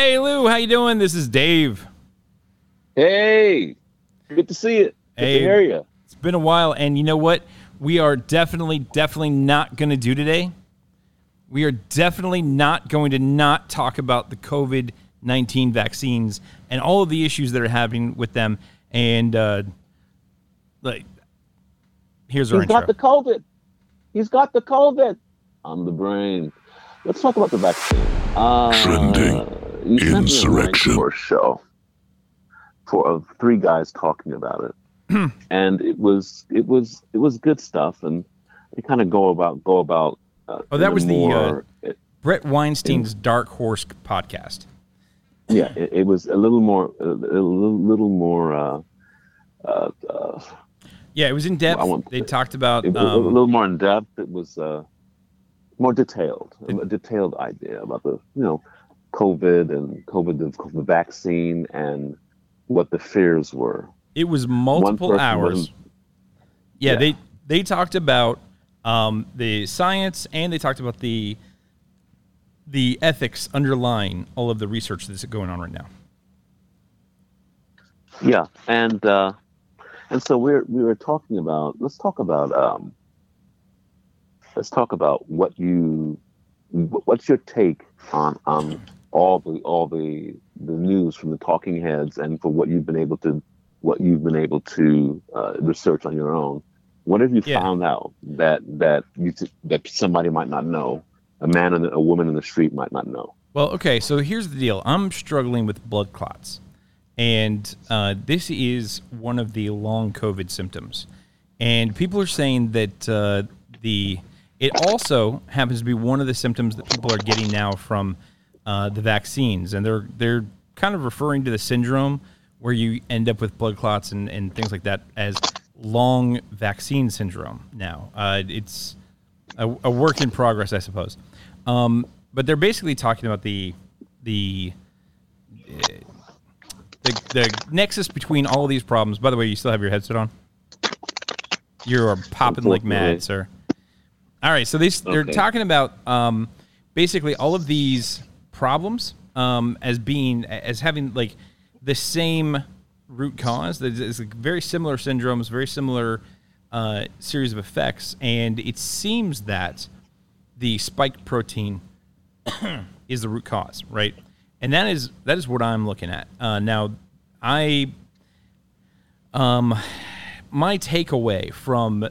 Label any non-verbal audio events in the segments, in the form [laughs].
Hey Lou, how you doing? This is Dave. Hey, good to see you. Good Hey. to hear you. It's been a while, and you know what? We are definitely, definitely not going to do today. We are definitely not going to not talk about the COVID nineteen vaccines and all of the issues that are happening with them. And uh, like, here's our He's intro. got the COVID. He's got the COVID. I'm the brain. Let's talk about the vaccine. Uh, Trending you sent me a link insurrection. for a show for of three guys talking about it, and it was it was it was good stuff, and they kind of go about go about. Uh, Oh, that in a was the, uh, it- Bret Weinstein's Dark Horse podcast. yeah, it, it was a little more a little, little more. Uh, uh, uh, Yeah, it was in depth. Want- they talked about it was a um, little more in depth. It was uh, more detailed, a detailed idea about the you know COVID and COVID the vaccine and what the fears were. It was multiple hours. Yeah, Yeah. they they talked about um, the science and they talked about the the ethics underlying all of the research that's going on right now. Yeah, and uh, and so we're we were talking about. Let's talk about. Um, let's talk about what you. What's your take on on all the all the the news from the talking heads and for what you've been able to what you've been able to uh, research on your own? What have you Yeah. found out that that you t- that somebody might not know, a man and a woman in the street might not know? Well, okay, so here's the deal. I'm struggling with blood clots, and uh, this is one of the long COVID symptoms. And people are saying that uh, the it also happens to be one of the symptoms that people are getting now from uh, the vaccines, and they're they're kind of referring to the syndrome where you end up with blood clots and, and things like that as long vaccine syndrome. Now, uh, it's a, a work in progress, I suppose. Um, but they're basically talking about the the, the the nexus between all of these problems. By the way, you still have your headset on. You are popping like mad, sir. All right, so they they're Okay. talking about um, basically all of these problems um, as being as having like the same root cause. It's like very similar syndromes, very similar uh, series of effects, and it seems that the spike protein [coughs] is the root cause, right? And that is that is what I'm looking at uh, now. I um my takeaway from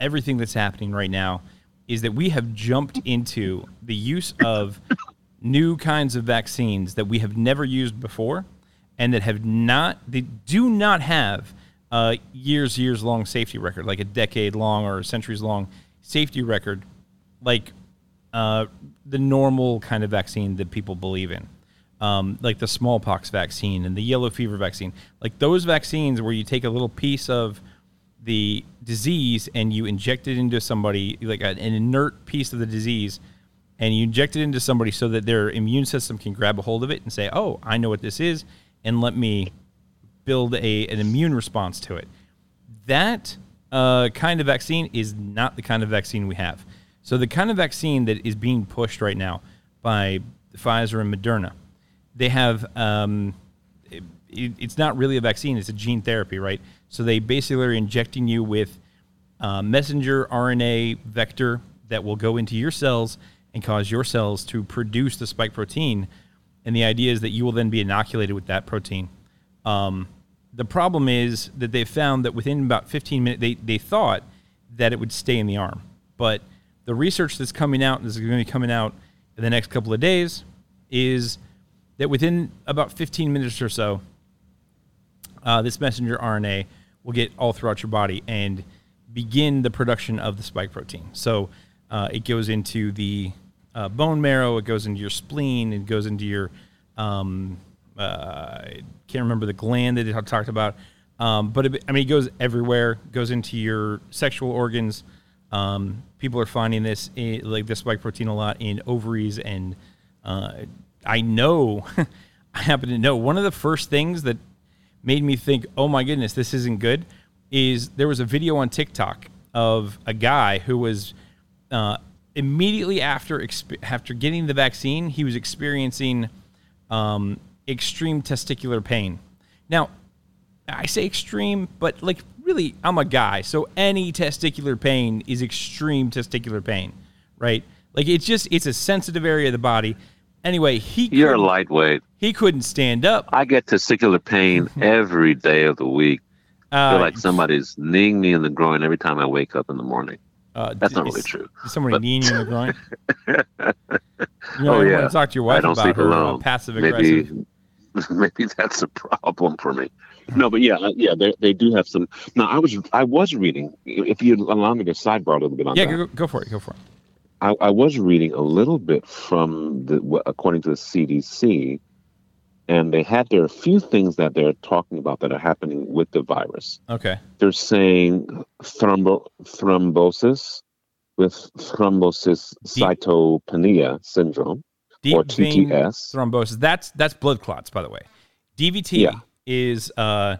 everything that's happening right now is that we have jumped into the use of new kinds of vaccines that we have never used before and that have not they do not have a years years long safety record like a decade long or centuries long safety record like uh, the normal kind of vaccine that people believe in, um, like the smallpox vaccine and the yellow fever vaccine, like those vaccines where you take a little piece of the disease and you inject it into somebody, like an inert piece of the disease, and you inject it into somebody so that their immune system can grab a hold of it and say, "Oh, I know what this is," and let me build a an immune response to it. That uh, kind of vaccine is not the kind of vaccine we have. So the kind of vaccine that is being pushed right now by Pfizer and Moderna, they have um, it, it's not really a vaccine; it's a gene therapy, right? So they basically are injecting you with uh, messenger RNA vector that will go into your cells and cause your cells to produce the spike protein. And the idea is that you will then be inoculated with that protein. Um, the problem is that they found that within about 15 minutes, they, they thought that it would stay in the arm. But the research that's coming out, this is going to be coming out in the next couple of days, is that within about 15 minutes or so, uh, this messenger RNA will get all throughout your body and begin the production of the spike protein. So uh, it goes into the uh, bone marrow, it goes into your spleen, it goes into your, um, uh, I can't remember the gland that it talked about, um, but it, I mean, it goes everywhere, goes into your sexual organs. Um, people are finding this, in, like this spike protein, a lot in ovaries and uh, I know, [laughs] I happen to know one of the first things that made me think, oh my goodness, this isn't good, is there was a video on TikTok of a guy who was uh, immediately after exp- after getting the vaccine, he was experiencing um, extreme testicular pain. Now, I say extreme, but like really, I'm a guy, so any testicular pain is extreme testicular pain, right? Like it's just it's a sensitive area of the body. Anyway, he You're lightweight. he couldn't stand up. I get testicular pain [laughs] every day of the week. I Uh, feel like somebody's kneeing me in the groin every time I wake up in the morning. Uh, That's not is- really true. Is somebody but- kneeing you in the groin? [laughs] You Oh, I yeah. talk to your I wife don't about her uh, alone. passive aggressive. Maybe, [laughs] maybe that's a problem for me. No, but yeah, uh, yeah, they, they do have some. Now, I was I was reading. If you allow me to sidebar a little bit on Yeah, that, go, go for it. Go for it. I, I was reading a little bit from the according to the CDC, and they had there are a few things that they're talking about that are happening with the virus. Okay. They're saying thrombo, thrombosis with thrombosis cytopenia syndrome Deep or TTS. thrombosis. That's that's blood clots, by the way. DVT Yeah. is uh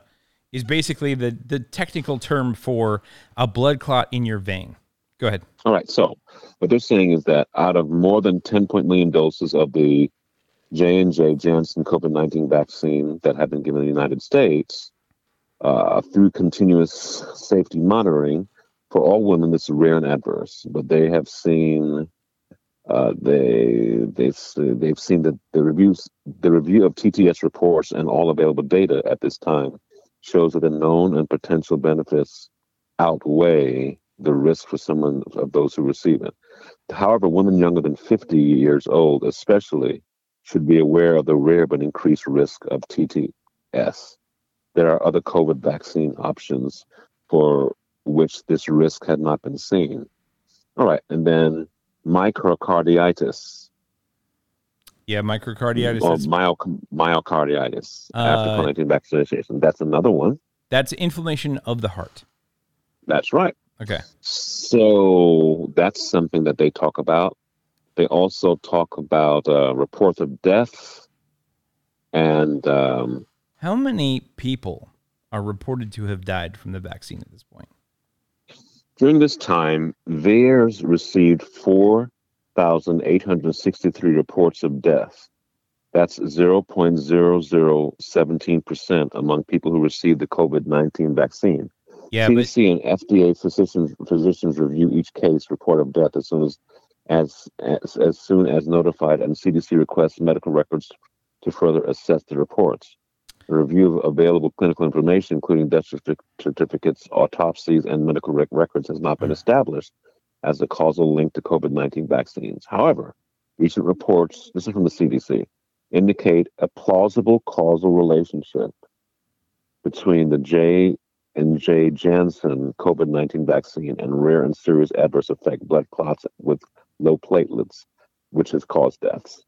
is basically the the technical term for a blood clot in your vein. Go ahead. All right. So what they're saying is that out of more than 10 point million doses of the J and J Janssen COVID 19 vaccine that have been given in the United States, uh, through continuous safety monitoring for all women, this is rare and adverse. But they have seen. Uh, they they've they've seen that the reviews the review of TTS reports and all available data at this time shows that the known and potential benefits outweigh the risk for someone of those who receive it. However, women younger than 50 years old, especially, should be aware of the rare but increased risk of TTS. There are other COVID vaccine options for which this risk had not been seen. All right, and then microcarditis Yeah, microcarditis. or That's, myo- myocarditis after Uh, COVID-19 vaccination. That's another one. that's inflammation of the heart. That's right. Okay. So that's something that they talk about. They also talk about uh, reports of death and um, How many people are reported to have died from the vaccine at this point? during this time, VAERS received 4,863 reports of death. That's 0.0017% among people who received the COVID 19 vaccine. Yeah, but CDC and FDA physicians physicians review each case report of death as soon as as as, as soon as notified, and CDC requests medical records to further assess the reports. A review of available clinical information, including death certificates, autopsies, and medical rec- records, has not been established as a causal link to COVID 19 vaccines. However, recent reports, this is from the CDC, indicate a plausible causal relationship between the J and J. Janssen COVID 19 vaccine and rare and serious adverse effect blood clots with low platelets, which has caused deaths.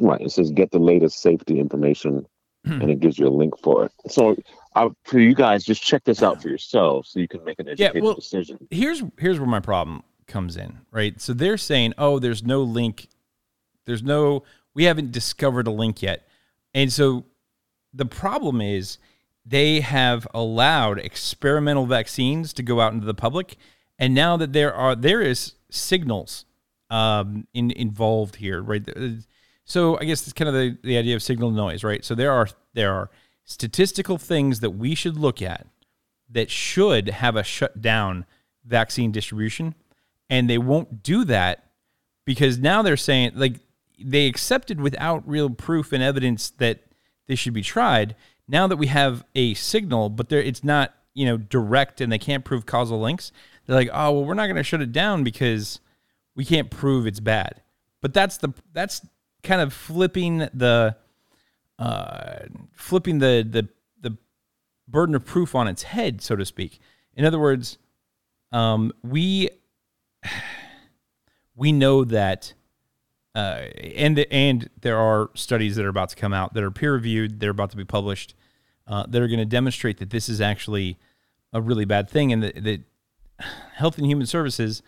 Right. It says get the latest safety information hmm. and it gives you a link for it. So, I, for you guys, just check this out for yourselves so you can make an educated yeah, well- decision. here's here's where my problem comes in, right? So they're saying, "Oh, there's no link. There's no we haven't discovered a link yet." And so the problem is they have allowed experimental vaccines to go out into the public, and now that there are there is signals um, in, involved here, right? So I guess it's kind of the, the idea of signal noise, right? So there are there are statistical things that we should look at that should have a shut down vaccine distribution, and they won't do that because now they're saying like they accepted without real proof and evidence that they should be tried. Now that we have a signal, but there it's not you know direct and they can't prove causal links, they're like, oh well, we're not going to shut it down because we can't prove it's bad. But that's the that's kind of flipping the uh, flipping the the the burden of proof on its head, so to speak. In other words, um, we [sighs] we know that, uh, and and there are studies that are about to come out that are peer reviewed. They're about to be published. Uh, that are going to demonstrate that this is actually a really bad thing, and that, that [sighs] Health and Human Services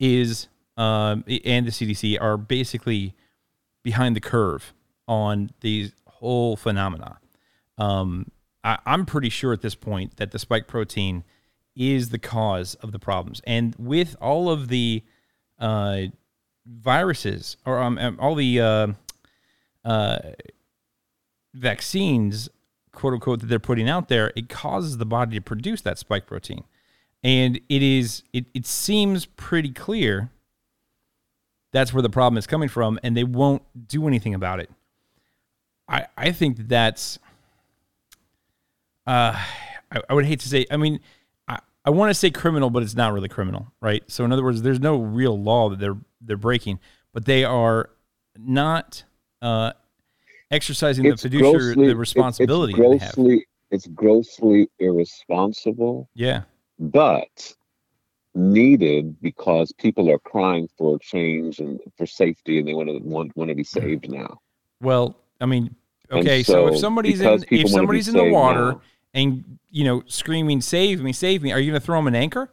is um, and the CDC are basically behind the curve on these whole phenomena. Um, I, I'm pretty sure at this point that the spike protein is the cause of the problems, and with all of the uh, viruses or um, um, all the uh, uh, vaccines, quote unquote, that they're putting out there, it causes the body to produce that spike protein. And it is it, it seems pretty clear that's where the problem is coming from, and they won't do anything about it. I I think that that's uh I, I would hate to say I mean I, I want to say criminal, but it's not really criminal, right? So in other words, there's no real law that they're they're breaking, but they are not uh, exercising It's the fiduciary grossly- the it- responsibility It's that they have. grossly, it's grossly irresponsible, Yeah, but needed because people are crying for change and for safety, and they want to want want to be mm-hmm. saved now. Well, I mean, okay, so, if somebody's in if somebody's in the water now- and you know screaming "Save me, save me," are you going to throw them an anchor?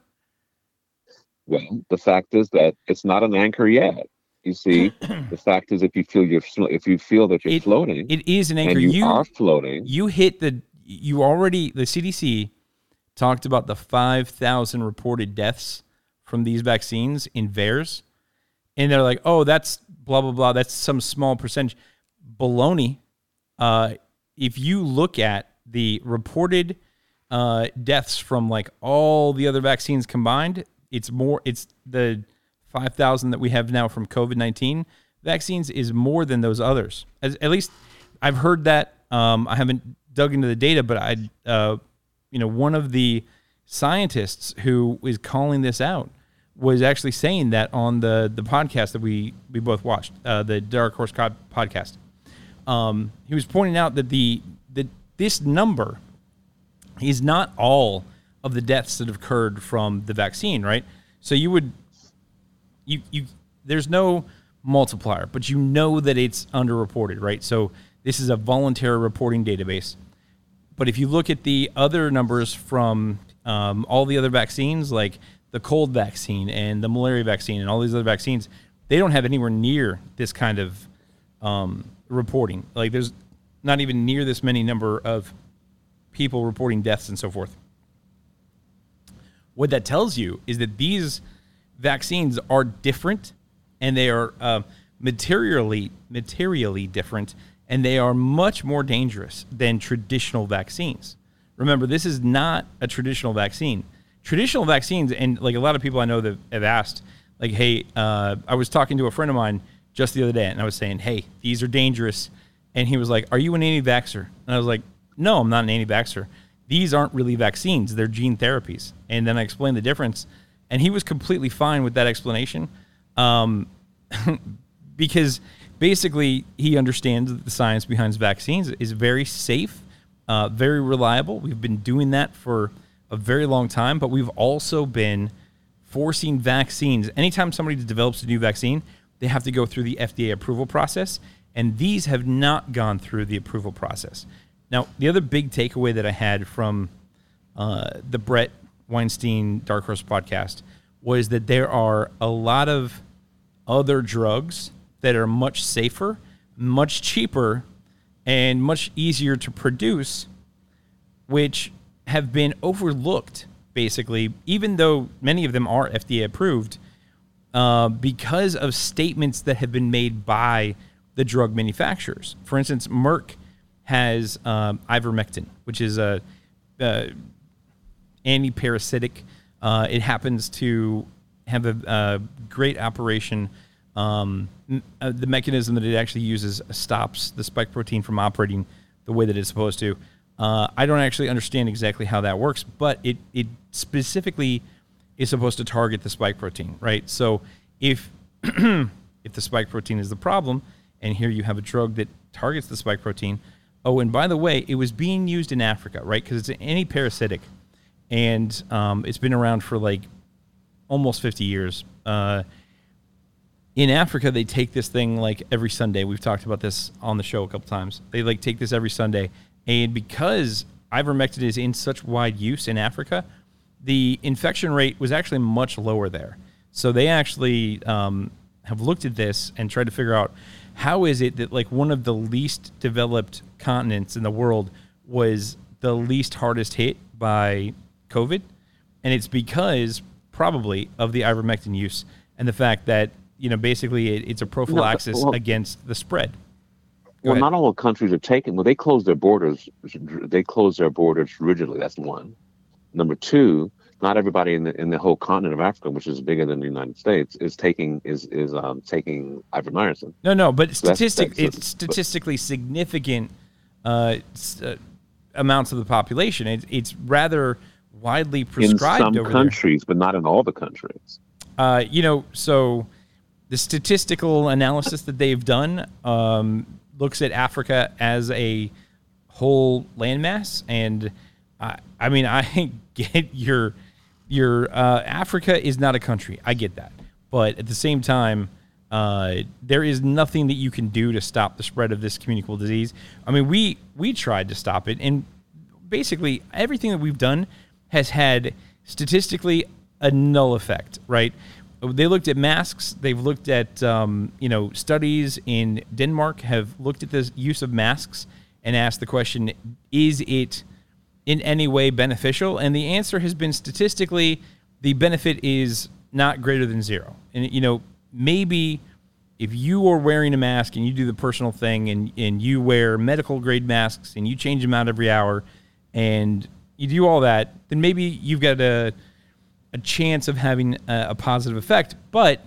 Well, the fact is that it's not an anchor yet. You see, [clears throat] the fact is, if you feel you're if you feel that you're It- floating It is an anchor. you, you are floating, you hit the you already the CDC talked about the 5,000 reported deaths from these vaccines in VAERS and they're like, "Oh, that's blah blah blah, that's some small percentage." Baloney. Uh if you look at the reported uh, deaths from like all the other vaccines combined, it's more. It's the five thousand that we have now from COVID nineteen vaccines is more than those others. As, at least I've heard that. Um, I haven't dug into the data, but I, uh, you know, one of the scientists who is calling this out was actually saying that on the the podcast that we we both watched, uh, the Dark Horse Cod podcast. Um, he was pointing out that the that this number is not all of the deaths that have occurred from the vaccine, right? So you would you you there's no multiplier, but you know that it's underreported, right? So this is a voluntary reporting database. But if you look at the other numbers from um, all the other vaccines, like the cold vaccine and the malaria vaccine and all these other vaccines, they don't have anywhere near this kind of um, reporting. Like there's not even near this many number of people reporting deaths and so forth. What that tells you is that these vaccines are different, and they are uh, materially materially different, and they are much more dangerous than traditional vaccines. Remember, this is not a traditional vaccine. Traditional vaccines, and like a lot of people I know that have asked, like, hey, uh, I was talking to a friend of mine just the other day, and I was saying, hey, these are dangerous, and he was like, are you an anti-vaxxer? And I was like, no, I'm not an anti-vaxxer. These aren't really vaccines; they're gene therapies. And then I explained the difference, and he was completely fine with that explanation, um, [laughs] because basically he understands that the science behind vaccines is very safe, uh, very reliable. We've been doing that for a very long time, but we've also been forcing vaccines. Anytime somebody develops a new vaccine, they have to go through the FDA approval process, and these have not gone through the approval process. Now, the other big takeaway that I had from uh, the Bret Weinstein Dark Horse podcast was that there are a lot of other drugs that are much safer, much cheaper, and much easier to produce, which have been overlooked basically, even though many of them are FDA approved, uh, because of statements that have been made by the drug manufacturers. For instance, Merck has um, ivermectin, which is a, uh anti-parasitic. Uh, it happens to have a, a great operation. Um, uh, the mechanism that it actually uses stops the spike protein from operating the way that it's supposed to. Uh, I don't actually understand exactly how that works, but it it specifically is supposed to target the spike protein, right? So if [clears throat] if the spike protein is the problem, and here you have a drug that targets the spike protein. Oh, and by the way, it was being used in Africa, right? Because it's an anti-parasitic, and um, it's been around for like almost 50 years. Uh, in Africa, they take this thing like every Sunday. We've talked about this on the show a couple times. They like take this every Sunday, and because ivermectin is in such wide use in Africa, the infection rate was actually much lower there. So they actually um, have looked at this and tried to figure out how is it that like one of the least developed continents in the world was the least hardest hit by COVID, and it's because probably of the ivermectin use and the fact that you know basically it, it's a prophylaxis well- against the spread. well, ahead. not all countries are taking. Well, they close their borders. They close their borders rigidly. That's one. Number two, not everybody in the in the whole continent of Africa, which is bigger than the United States, is taking is is um, taking ivermectin. No, no, but So statistic that's- it's statistically significant uh, s- uh, amounts of the population. It, it's rather widely prescribed in some countries, but not in all the countries. Uh, you know, so the statistical analysis that they've done um, looks at Africa as a whole landmass, and I, I mean, I [laughs] get your your uh, Africa is not a country. I get that, but at the same time, uh, there is nothing that you can do to stop the spread of this communicable disease. I mean, we we tried to stop it, and basically everything that we've done has had statistically a null effect. Right? They looked at masks. They've looked at um, you know studies in Denmark have looked at the use of masks and asked the question: Is it in any way beneficial? And the answer has been statistically, the benefit is not greater than zero. And you know, maybe if you are wearing a mask and you do the personal thing and, and you wear medical grade masks and you change them out every hour and you do all that, then maybe you've got a a chance of having a, a positive effect. But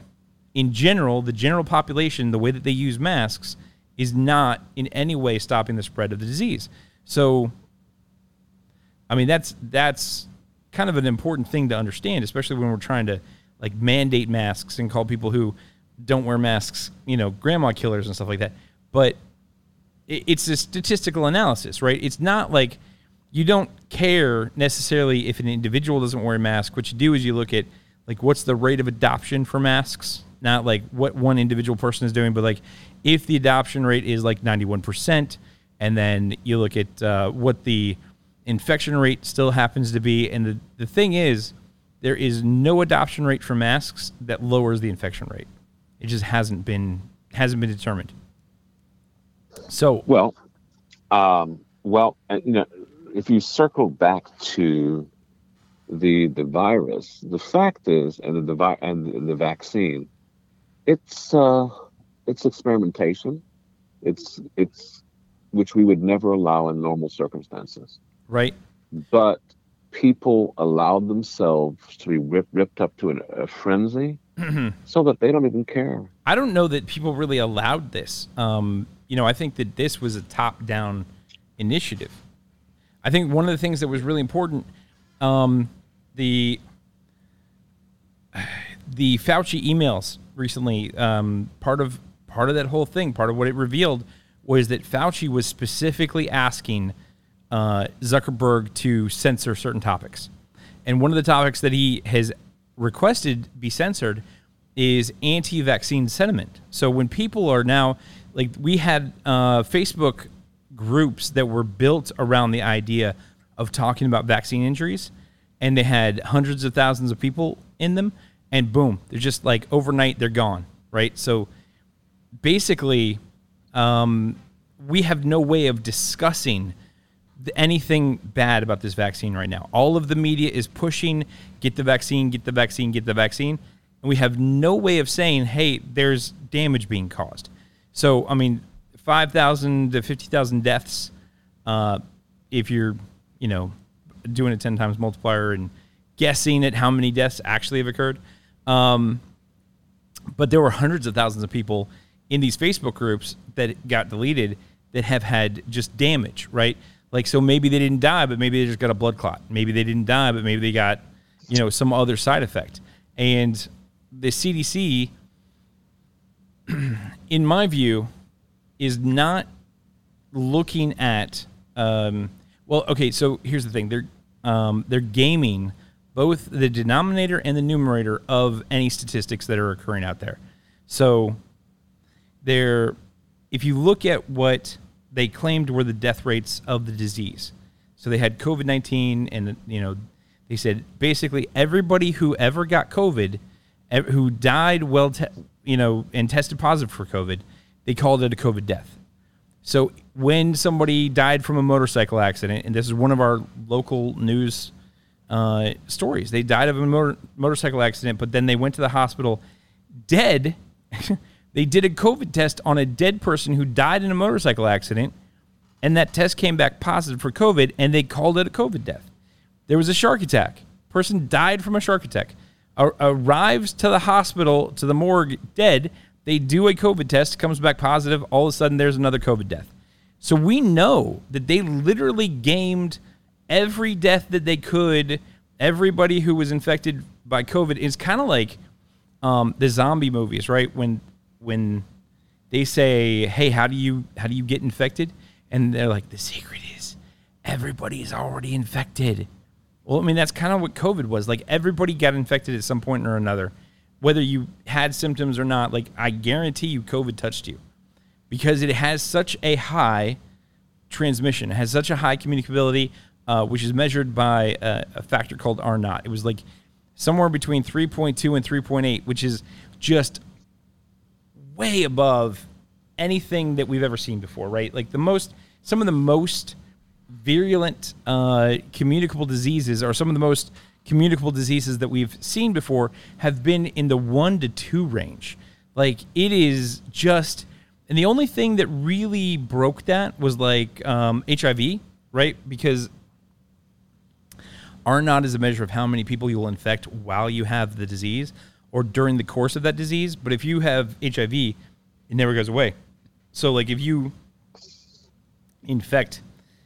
in general, the general population, the way that they use masks, is not in any way stopping the spread of the disease. So I mean, that's that's kind of an important thing to understand, especially when we're trying to like mandate masks and call people who don't wear masks, you know, grandma killers and stuff like that. But it, it's a statistical analysis, right? It's not like you don't care necessarily if an individual doesn't wear a mask. What you do is you look at like what's the rate of adoption for masks, not like what one individual person is doing, but like if the adoption rate is like 91%, and then you look at uh, what the infection rate still happens to be. And the, the thing is, there is no adoption rate for masks that lowers the infection rate. It just hasn't been hasn't been determined. So Well, um, well, you know, if you circle back to the the virus, the fact is, and the, and the, vaccine, it's uh, it's experimentation. It's it's which we would never allow in normal circumstances. right, But people allow themselves to be rip, ripped up to an, a frenzy, so that they don't even care. I don't know that people really allowed this. Um, you know, I think that this was a top-down initiative. I think one of the things that was really important, um, the [sighs] the Fauci emails recently, um, part of part of that whole thing, part of what it revealed was that Fauci was specifically asking uh, Zuckerberg to censor certain topics, and one of the topics that he has requested be censored is anti-vaccine sentiment. So when people are now like we had uh, Facebook groups that were built around the idea of talking about vaccine injuries, and they had hundreds of thousands of people in them, and boom, they're just like overnight they're gone, right? So basically, um, we have no way of discussing anything bad about this vaccine right now. All of the media is pushing get the vaccine, get the vaccine, get the vaccine. And we have no way of saying, hey, there's damage being caused. So, I mean, 5,000 to 50,000 deaths, uh, if you're, you know, doing a 10 times multiplier and guessing at how many deaths actually have occurred. Um, but there were hundreds of thousands of people in these Facebook groups that got deleted that have had just damage, right? Like, so maybe they didn't die, but maybe they just got a blood clot. Maybe they didn't die, but maybe they got, you know, some other side effect. And the CDC, [clears throat] in my view, is not looking at. Um, well, okay, so here's the thing: they're um, they're gaming both the denominator and the numerator of any statistics that are occurring out there. So, they're if you look at what they claimed were the death rates of the disease, so they had COVID nineteen, and you know, they said basically everybody who ever got COVID, who died well, te- you know, and tested positive for COVID, they called it a COVID death. So when somebody died from a motorcycle accident, and this is one of our local news uh, stories, they died of a motor- motorcycle accident, but then they went to the hospital dead [laughs] They did a COVID test on a dead person who died in a motorcycle accident, and that test came back positive for COVID, and they called it a COVID death. There was a shark attack. Person died from a shark attack. Ar- arrives to the hospital, to the morgue, dead. They do a COVID test, comes back positive. All of a sudden, there's another COVID death. So we know that they literally gamed every death that they could. Everybody who was infected by COVID is kind of like um, the zombie movies, right? When when they say, "Hey, how do you how do you get infected?" and they're like, "The secret is everybody is already infected." Well, I mean, that's kind of what COVID was. Like everybody got infected at some point or another, whether you had symptoms or not. Like I guarantee you, COVID touched you because it has such a high transmission. It has such a high communicability, uh, which is measured by a, a factor called R naught. It was like somewhere between 3.2 and 3.8, which is just way above anything that we've ever seen before, right? Like the most, some of the most virulent uh, communicable diseases are some of the most communicable diseases that we've seen before have been in the one to two range. Like it is just, and the only thing that really broke that was like um, HIV, right? Because R naught is a measure of how many people you will infect while you have the disease or during the course of that disease. But if you have HIV, it never goes away. So, like, if you infect,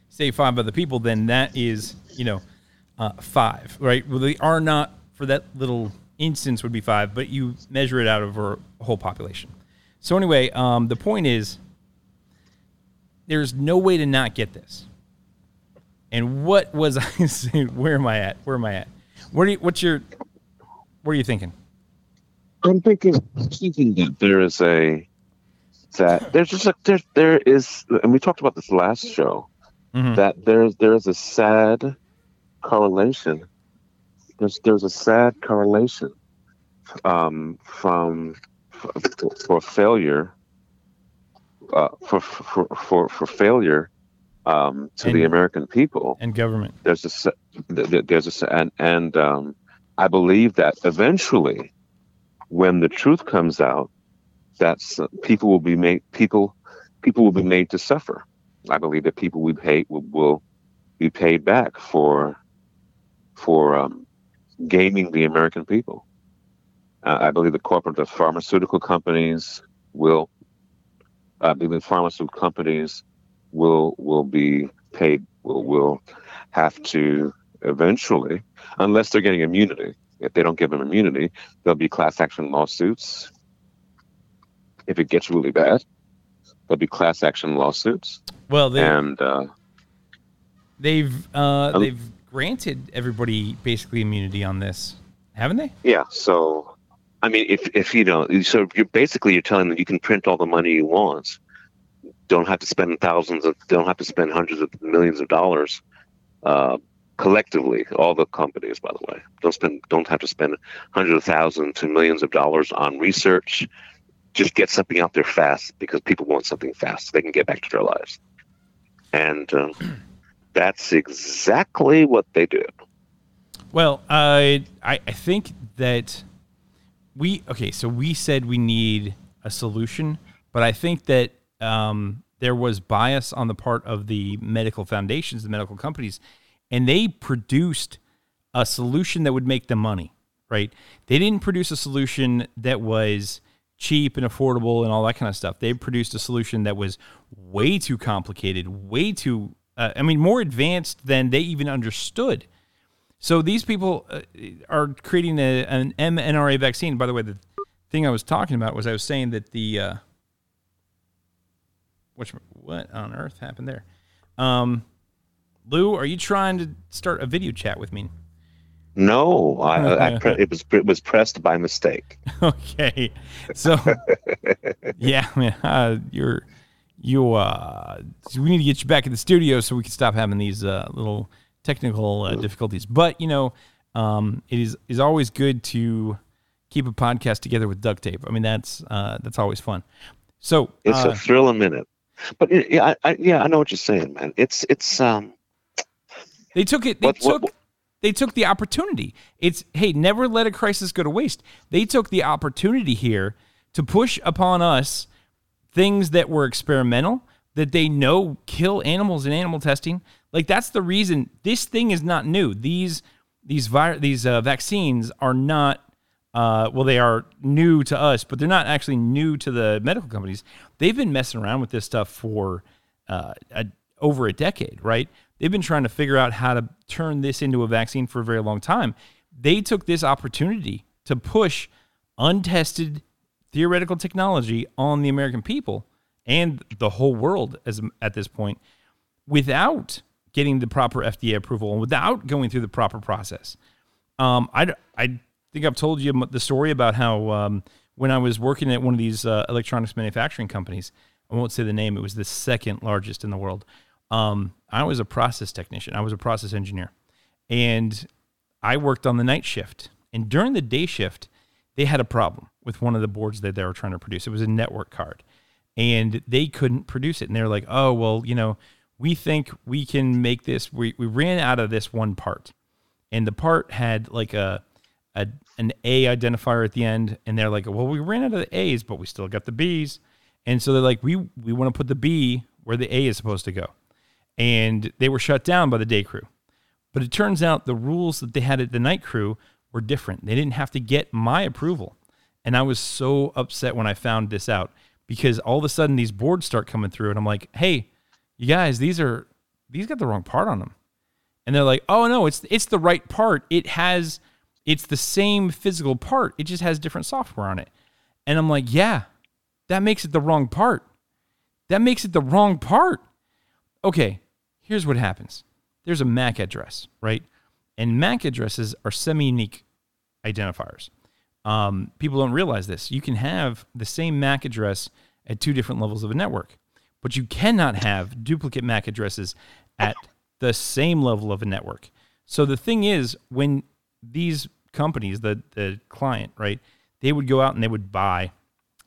say, five other people, then that is, you know, uh, five, right? Well, the R naught for that little instance would be five, but you measure it out over a whole population. So, anyway, um, the point is there's no way to not get this. And what was [laughs] I saying? Where am I at? Where am I at? Where do you, what's your, what are you thinking? I'm thinking, thinking that there is a that there's just a there there is, and we talked about this last show, Mhm. that there's there is a sad correlation. There's there's a sad correlation um, from for, for failure uh, for, for for for failure um, to the American people And government. there's a s- th- th- there's a and and um, I believe that eventually, when the truth comes out, that uh, people will be made people people will be made to suffer. I believe that people we pay will, will be paid back for for um, gaming the American people. Uh, I believe the corporate the pharmaceutical companies will. I believe the pharmaceutical companies will will be paid will will have to eventually, unless they're getting immunity. If they don't give them immunity, there'll be class action lawsuits. If it gets really bad, there'll be class action lawsuits, Well, they, and uh, they've uh, Um, they've granted everybody basically immunity on this, haven't they? yeah. So, I mean, if if you don't, so you're basically you're telling them you can print all the money you want, don't have to spend thousands of, don't have to spend hundreds of millions of dollars. Uh, collectively, all the companies, by the way, don't spend, don't have to spend hundreds of thousands to millions of dollars on research. Just get something out there fast because people want something fast so they can get back to their lives. And um, that's exactly what they do. Well, uh, I I think that we okay. So we said we need a solution, but I think that um, there was bias on the part of the medical foundations, the medical companies, and they produced a solution that would make them money. Right? They didn't produce a solution that was cheap and affordable and all that kind of stuff. They produced a solution that was way too complicated, way too. Uh, I mean, more advanced than they even understood. So these people uh, are creating a, an mNRA vaccine. By the way, the thing I was talking about was I was saying that the uh, which what on earth happened there? Um, Lou, are you trying to start a video chat with me? No, I, I pre- it was it was pressed by mistake. [laughs] okay, so [laughs] yeah, man, [laughs] uh, you're you. Uh, we need to get you back in the studio so we can stop having these uh, little technical uh, difficulties. But you know, um, it is is always good to keep a podcast together with duct tape. I mean, that's uh, that's always fun. So It's uh, a thrill a minute. But it- yeah, I, I, yeah, I know what you're saying, man. It's it's um They took it. They What- took. what- they took the opportunity. It's hey, never let a crisis go to waste. They took the opportunity here to push upon us things that were experimental that they know kill animals in animal testing. Like that's the reason this thing is not new. These these vi- these uh, vaccines are not uh, well, they are new to us, but they're not actually new to the medical companies. They've been messing around with this stuff for uh, a, over a decade, right? They've been trying to figure out how to turn this into a vaccine for a very long time. They took this opportunity to push untested theoretical technology on the American people and the whole world as at this point without getting the proper FDA approval and without going through the proper process. Um, I, I think I've told you the story about how um, when I was working at one of these uh, electronics manufacturing companies, I won't say the name, it was the second largest in the world. Um, I was a process technician, I was a process engineer. And I worked on the night shift. And during the day shift, they had a problem with one of the boards that they were trying to produce. It was a network card. And they couldn't produce it. And they're like, oh, well, you know, we think we can make this. We, we ran out of this one part. And the part had like a a, an A identifier at the end, and they're like, "Well, we ran out of the A's, but we still got the B's," and so they're like, "We we want to put the B where the A is supposed to go," and they were shut down by the day crew. But it turns out the rules that they had at the night crew were different. They didn't have to get my approval, and I was so upset when I found this out because all of a sudden these boards start coming through, and I'm like, "Hey, you guys, these are these got the wrong part on them," and they're like, "Oh no, it's it's the right part. It has." It's the same physical part, it just has different software on it. And I'm like, yeah, that makes it the wrong part. That makes it the wrong part. Okay, here's what happens there's a MAC address, right? And MAC addresses are semi unique identifiers. Um, people don't realize this. You can have the same MAC address at two different levels of a network, but you cannot have duplicate MAC addresses at the same level of a network. So the thing is, when these companies, the the client, right? They would go out and they would buy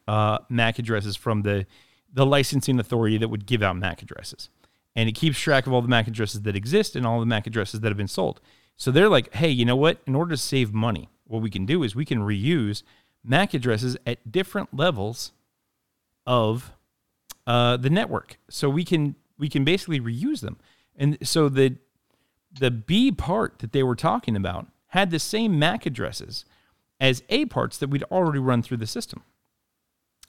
uh, MAC addresses from the the licensing authority that would give out MAC addresses, and it keeps track of all the MAC addresses that exist and all the MAC addresses that have been sold. So they're like, hey, you know what? In order to save money, what we can do is we can reuse MAC addresses at different levels of uh, the network. So we can we can basically reuse them. And so the the B part that they were talking about had the same MAC addresses as A parts that we'd already run through the system.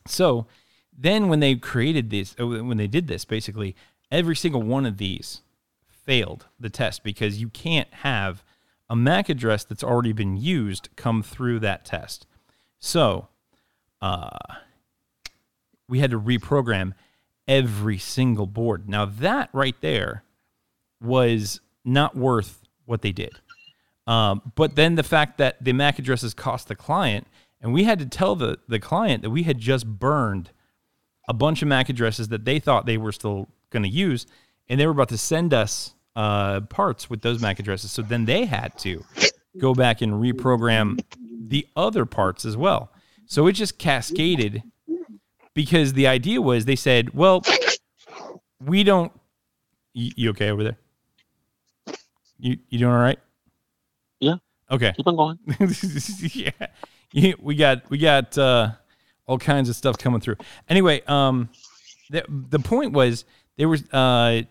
So then when they created this, uh, when they did this, basically every single one of these failed the test because you can't have a MAC address that's already been used come through that test. So uh, we had to reprogram every single board. Now, that right there was not worth what they did. Um, but then the fact that the MAC addresses cost the client, and we had to tell the, the client that we had just burned a bunch of MAC addresses that they thought they were still going to use, and they were about to send us uh, parts with those MAC addresses. So then they had to go back and reprogram the other parts as well. So it just cascaded because the idea was they said, well, we don't. You, you okay over there? You you doing all right? Yeah. Okay. Keep on going. [laughs] yeah. yeah. We got we got uh, all kinds of stuff coming through. Anyway, um, the the point was they were uh,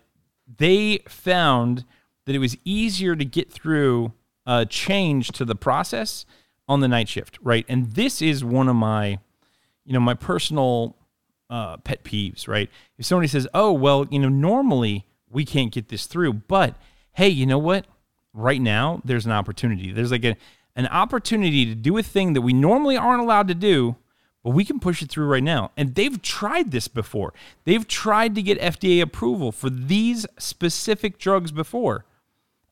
they found that it was easier to get through a change to the process on the night shift, right? And this is one of my, you know, my personal uh, pet peeves, right? If somebody says, "Oh, well, you know, normally we can't get this through, but hey, you know what? right now there's an opportunity. There's like a, an opportunity to do a thing that we normally aren't allowed to do, but we can push it through right now. And they've tried this before. They've tried to get FDA approval for these specific drugs before,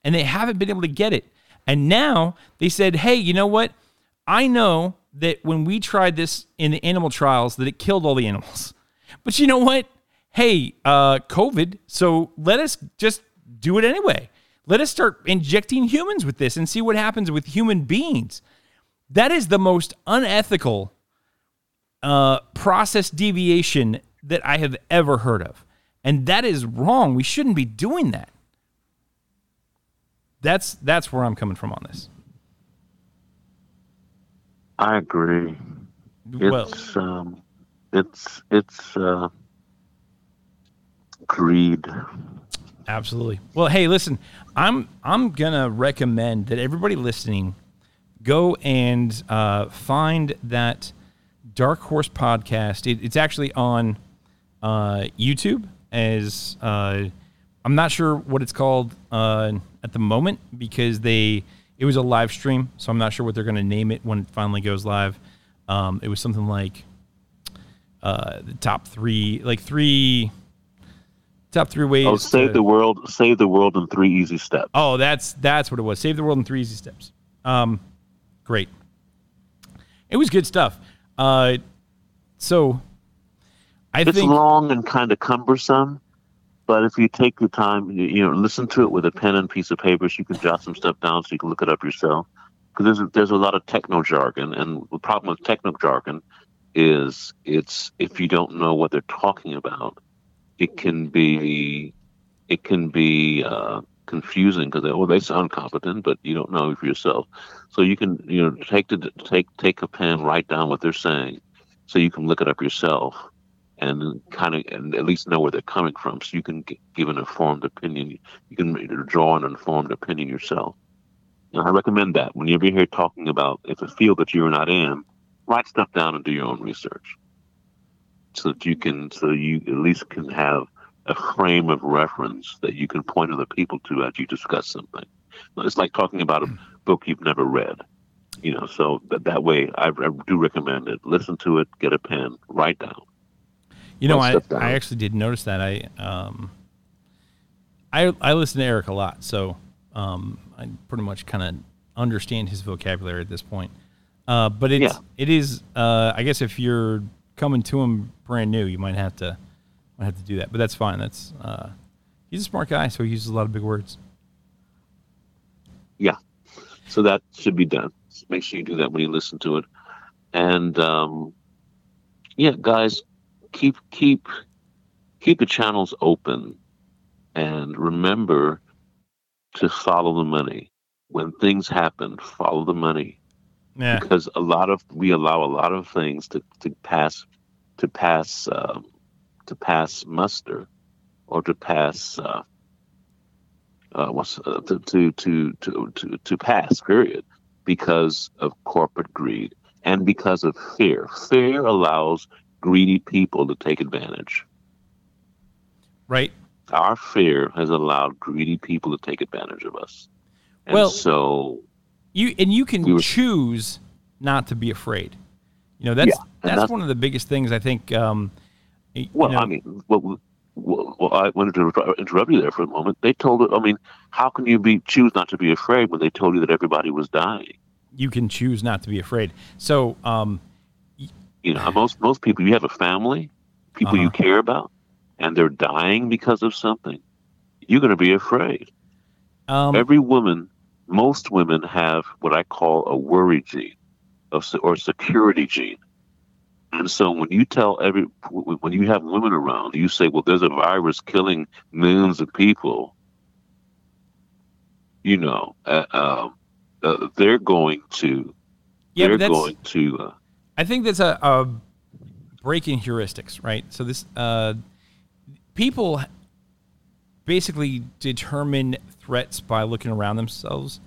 and they haven't been able to get it. And now they said, "Hey, you know what? I know that when we tried this in the animal trials that it killed all the animals. [laughs] But you know what? Hey, uh, COVID, so let us just do it anyway. Let us start injecting humans with this and see what happens with human beings. That is the most unethical uh, process deviation that I have ever heard of. And that is wrong. We shouldn't be doing that. That's that's where I'm coming from on this. I agree. well, It's um, it's it's uh, greed. Absolutely. Well, hey, listen, I'm I'm gonna recommend that everybody listening go and uh, find that Dark Horse podcast. It, it's actually on uh, YouTube. As uh, I'm not sure what it's called uh, at the moment because they it was a live stream, so I'm not sure what they're gonna name it when it finally goes live. Um, it was something like uh, the top three, like three top three ways. Oh, save to- the world! Save the world in three easy steps. Oh, that's that's what it was. Save the world in three easy steps. Um, great. It was good stuff. Uh, so I think it's think long and kind of cumbersome, but if you take the time, you, you know, listen to it with a pen and piece of paper, so you can jot some stuff down, so you can look it up yourself. Because there's a, there's a lot of techno jargon, and the problem with techno jargon is it's if you don't know what they're talking about, it can be it can be uh, confusing because they, well they sound competent, but you don't know for yourself. So you can you know take the take take a pen, write down what they're saying, so you can look it up yourself and kind of and at least know where they're coming from, so you can g- give an informed opinion. You can draw an informed opinion yourself. And I recommend that when you're here talking about if a field that you're not in, write stuff down and do your own research, so that you can so you at least can have a frame of reference that you can point other people to as you discuss something. It's like talking about a book you've never read. You know, so that, that way I, I do recommend it. Listen to it, get a pen, write down. you know I'll I, down. I actually did notice that I um I I listen to Eric a lot, so um I pretty much kind of understand his vocabulary at this point. Uh, but it's Yeah. it is uh, I guess if you're coming to him brand new, you might have to might have to do that. But that's fine. That's uh, he's a smart guy, so he uses a lot of big words. Yeah. So that should be done. Make sure you do that when you listen to it. And um, yeah, guys, keep keep keep the channels open and remember to follow the money. When things happen, follow the money. Yeah. Because a lot of we allow a lot of things to, to pass to pass um, to pass muster or to pass uh, uh, what's uh, to, to to to to pass period because of corporate greed and because of fear. Fear allows greedy people to take advantage. Right. Our fear has allowed greedy people to take advantage of us. And Well- so You and you can We were- choose not to be afraid. You know, that's Yeah, that's, that's- one of the biggest things I think. Um, you Well, know, I mean, well, well, well, I wanted to interrupt you there for a moment. They told it. I mean, how can you be choose not to be afraid when they told you that everybody was dying? you can choose not to be afraid. So, um, You know, most most people, you have a family, people you Uh-huh. care about, and they're dying because of something. You're going to be afraid. um, Every woman, most women have what I call a worry gene, or security gene. And so when you tell every, when you have women around, you say, "Well, there's a virus killing millions of people," you know, uh, um, uh, they're going to, yeah, they're going to, uh, I think that's a, a break in heuristics, right? So this uh, people basically determine threats by looking around themselves,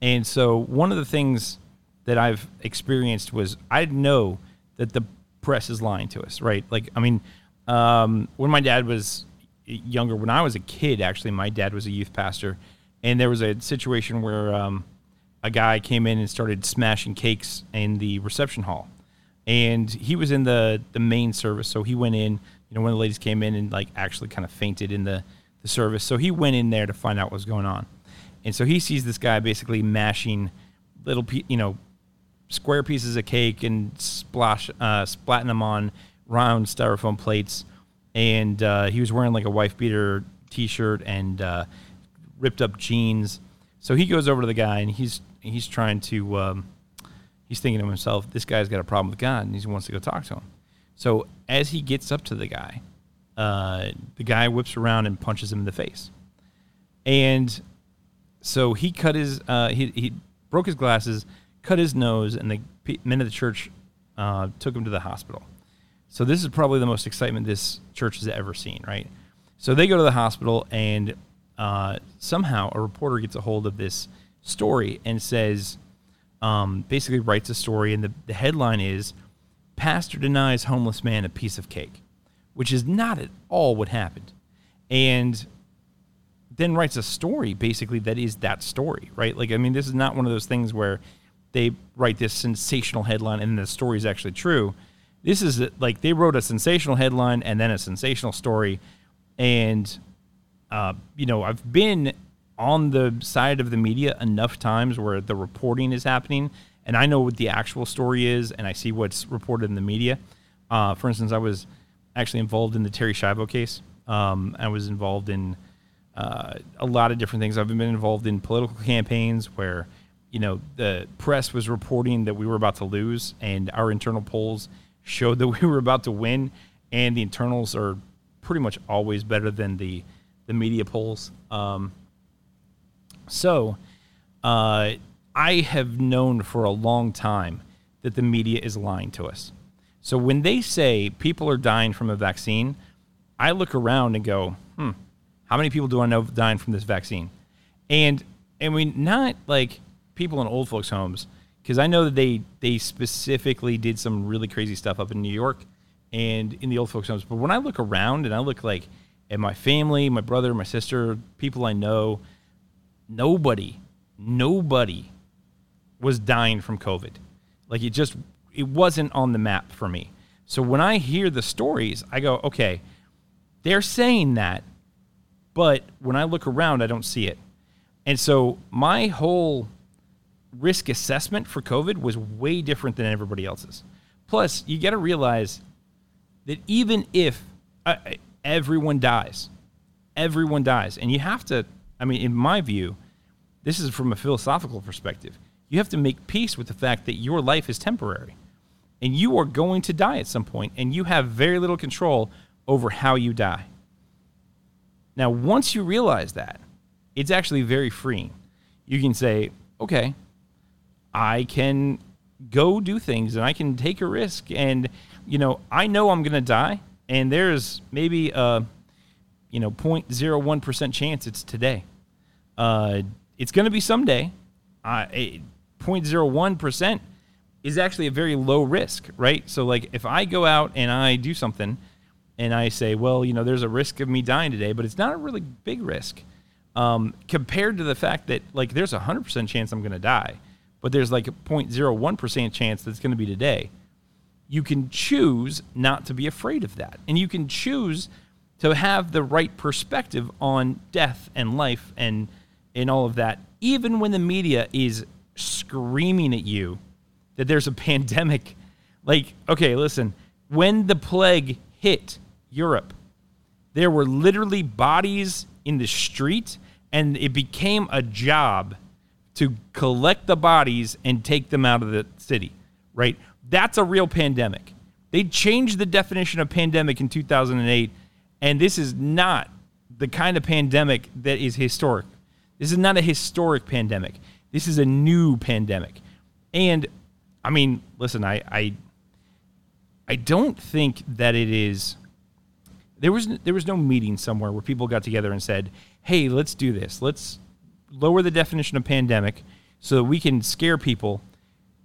and so one of the things that I've experienced was I know that the press is lying to us, right? Like, I mean, um, when my dad was younger, when I was a kid, actually, my dad was a youth pastor, and there was a situation where um, a guy came in and started smashing cakes in the reception hall, and he was in the the main service, so he went in. You know, one of the ladies came in and like actually kind of fainted in the the service, so he went in there to find out what was going on, and so he sees this guy basically mashing little, you know, square pieces of cake and splash uh, splatting them on round styrofoam plates. And uh, he was wearing like a wife beater t-shirt and uh, ripped up jeans. So he goes over to the guy and he's he's trying to um, he's thinking to himself, this guy's got a problem with God and he wants to go talk to him. So as he gets up to the guy, uh, the guy whips around and punches him in the face. And so he cut his uh, he he broke his glasses, cut his nose, and the men of the church uh, took him to the hospital. So this is probably the most excitement this church has ever seen, right? So they go to the hospital, and uh, somehow a reporter gets a hold of this story and says, um, basically writes a story, and the, the headline is Pastor denies homeless man a piece of cake, which is not at all what happened. And then writes a story basically that is that story, right? Like, I mean, this is not one of those things where they write this sensational headline and the story is actually true. This is like they wrote a sensational headline and then a sensational story. And, uh, you know, I've been on the side of the media enough times where the reporting is happening and I know what the actual story is and I see what's reported in the media. Uh, for instance, I was actually involved in the Terri Schiavo case. Um, I was involved in uh, a lot of different things. I've been involved in political campaigns where, you know, the press was reporting that we were about to lose, and our internal polls showed that [laughs] we were about to win, and the internals are pretty much always better than the the media polls. Um, so, uh, I have known for a long time that the media is lying to us. So when they say people are dying from a vaccine, I look around and go, hmm, how many people do I know dying from this vaccine? And I mean, not like people in old folks' homes, because I know that they they specifically did some really crazy stuff up in New York and in the old folks' homes. But when I look around and I look like at my family, my brother, my sister, people I know, nobody, nobody was dying from COVID. Like it just it wasn't on the map for me. So when I hear the stories, I go, okay, they're saying that but when I look around, I don't see it. And so my whole risk assessment for COVID was way different than everybody else's. Plus, you got to realize that even if uh, everyone dies, everyone dies, and you have to, I mean, in my view, this is from a philosophical perspective. You have to make peace with the fact that your life is temporary and you are going to die at some point, and you have very little control over how you die. Now, once you realize that, it's actually very freeing. You can say, okay, I can go do things and I can take a risk. And, you know, I know I'm going to die. And there's maybe a, you know, 0.01% chance it's today. Uh, it's going to be someday. Uh, 0.01% is actually a very low risk, right? So, like, if I go out and I do something and I say, well, you know, there's a risk of me dying today, but it's not a really big risk um, compared to the fact that like there's a hundred percent chance I'm going to die, but there's like a 0.01 percent chance that's going to be today. You can choose not to be afraid of that, and you can choose to have the right perspective on death and life and and all of that, even when the media is screaming at you that there's a [laughs] pandemic. Like, okay, listen, when the plague hit Europe. There were literally bodies in the street, and it became a job to collect the bodies and take them out of the city, right? That's a real pandemic. They changed the definition of pandemic in 2008, and this is not the kind of pandemic that is historic. This is not a historic pandemic. This is a new pandemic. And I mean, listen, I I, I don't think that it is there was there was no meeting somewhere where people got together and said, "Hey, let's do this. Let's lower the definition of pandemic so that we can scare people,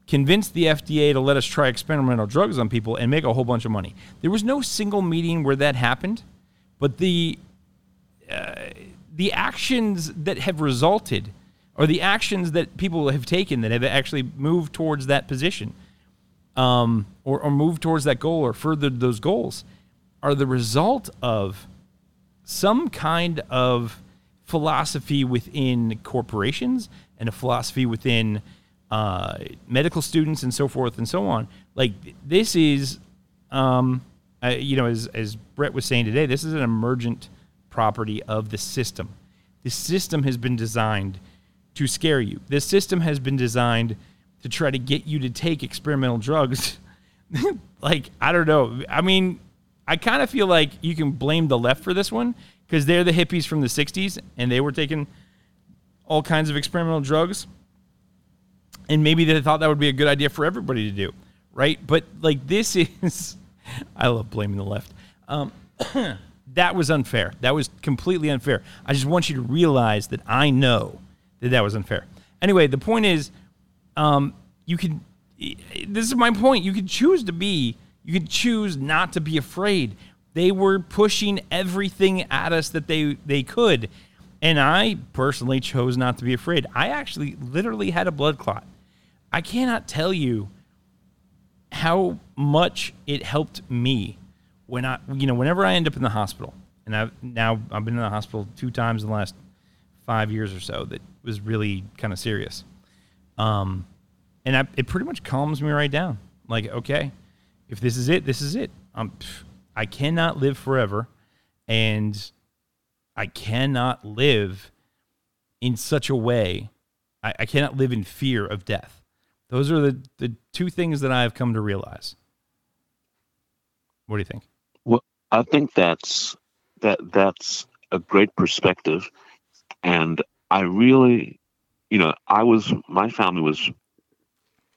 convince the FDA to let us try experimental drugs on people and make a whole bunch of money." There was no single meeting where that happened, but the uh, the actions that have resulted or the actions that people have taken that have actually moved towards that position um, or, or moved towards that goal or furthered those goals are the result of some kind of philosophy within corporations and a philosophy within uh, medical students and so forth and so on. Like this is, um, uh, you know, as as Bret was saying today, this is an emergent property of the system. The system has been designed to scare you. This system has been designed to try to get you to take experimental drugs. [laughs] like I don't know. I mean, I kind of feel like you can blame the left for this one because they're the hippies from the 60s and they were taking all kinds of experimental drugs. And maybe they thought that would be a good idea for everybody to do. right? But like this [laughs] is, I love blaming the left. Um, [coughs] that was unfair. That was completely unfair. I just want you to realize that I know that that was unfair. Anyway, the point is, um, you can. This is my point. You can choose to be. You can choose not to be afraid. They were pushing everything at us that they they could, and I personally chose not to be afraid. I actually literally had a blood clot. I cannot tell you how much it helped me when I, you know, whenever I end up in the hospital, and I've now I've been in the hospital two times in the last five years or so that was really kind of serious. Um, and I, it pretty much calms me right down. Like, okay, if this is it, this is it. Um, I cannot live forever, and I cannot live in such a way. I, I cannot live in fear of death. Those are the, the two things that I have come to realize. What do you think? Well, I think that's that that's a great perspective, and I really, you know, I was my family was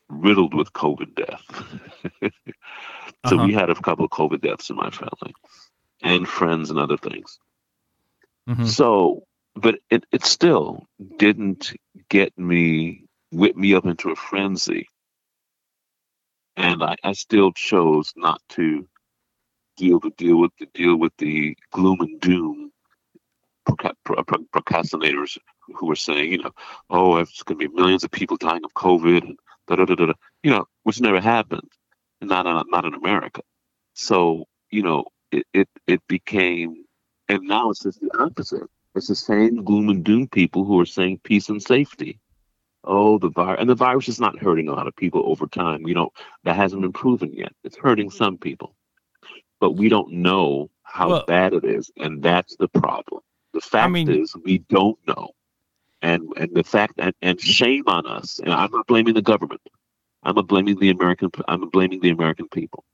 riddled with COVID death. [laughs] so uh-huh. we had a couple of COVID deaths in my family, and friends and other things. Mm-hmm. So, but it it still didn't get me whip me up into a frenzy, and I, I still chose not to deal to deal with the deal with the gloom and doom procrastinators who were saying, you know, oh, it's going to be millions of people dying of COVID, and da da da da, you know, which never happened, not in, not in America. So you know, it, it it became, and now it's just the opposite. It's the same gloom and doom people who are saying peace and safety. Oh, the virus, and the virus is not hurting a lot of people over time. You know, that hasn't been proven yet. It's hurting some people but we don't know how well, bad it is, and that's the problem. The fact I mean, is, we don't know, and and the fact and, and shame on us. And I'm not blaming the government. I'm blaming the American. I'm blaming the American people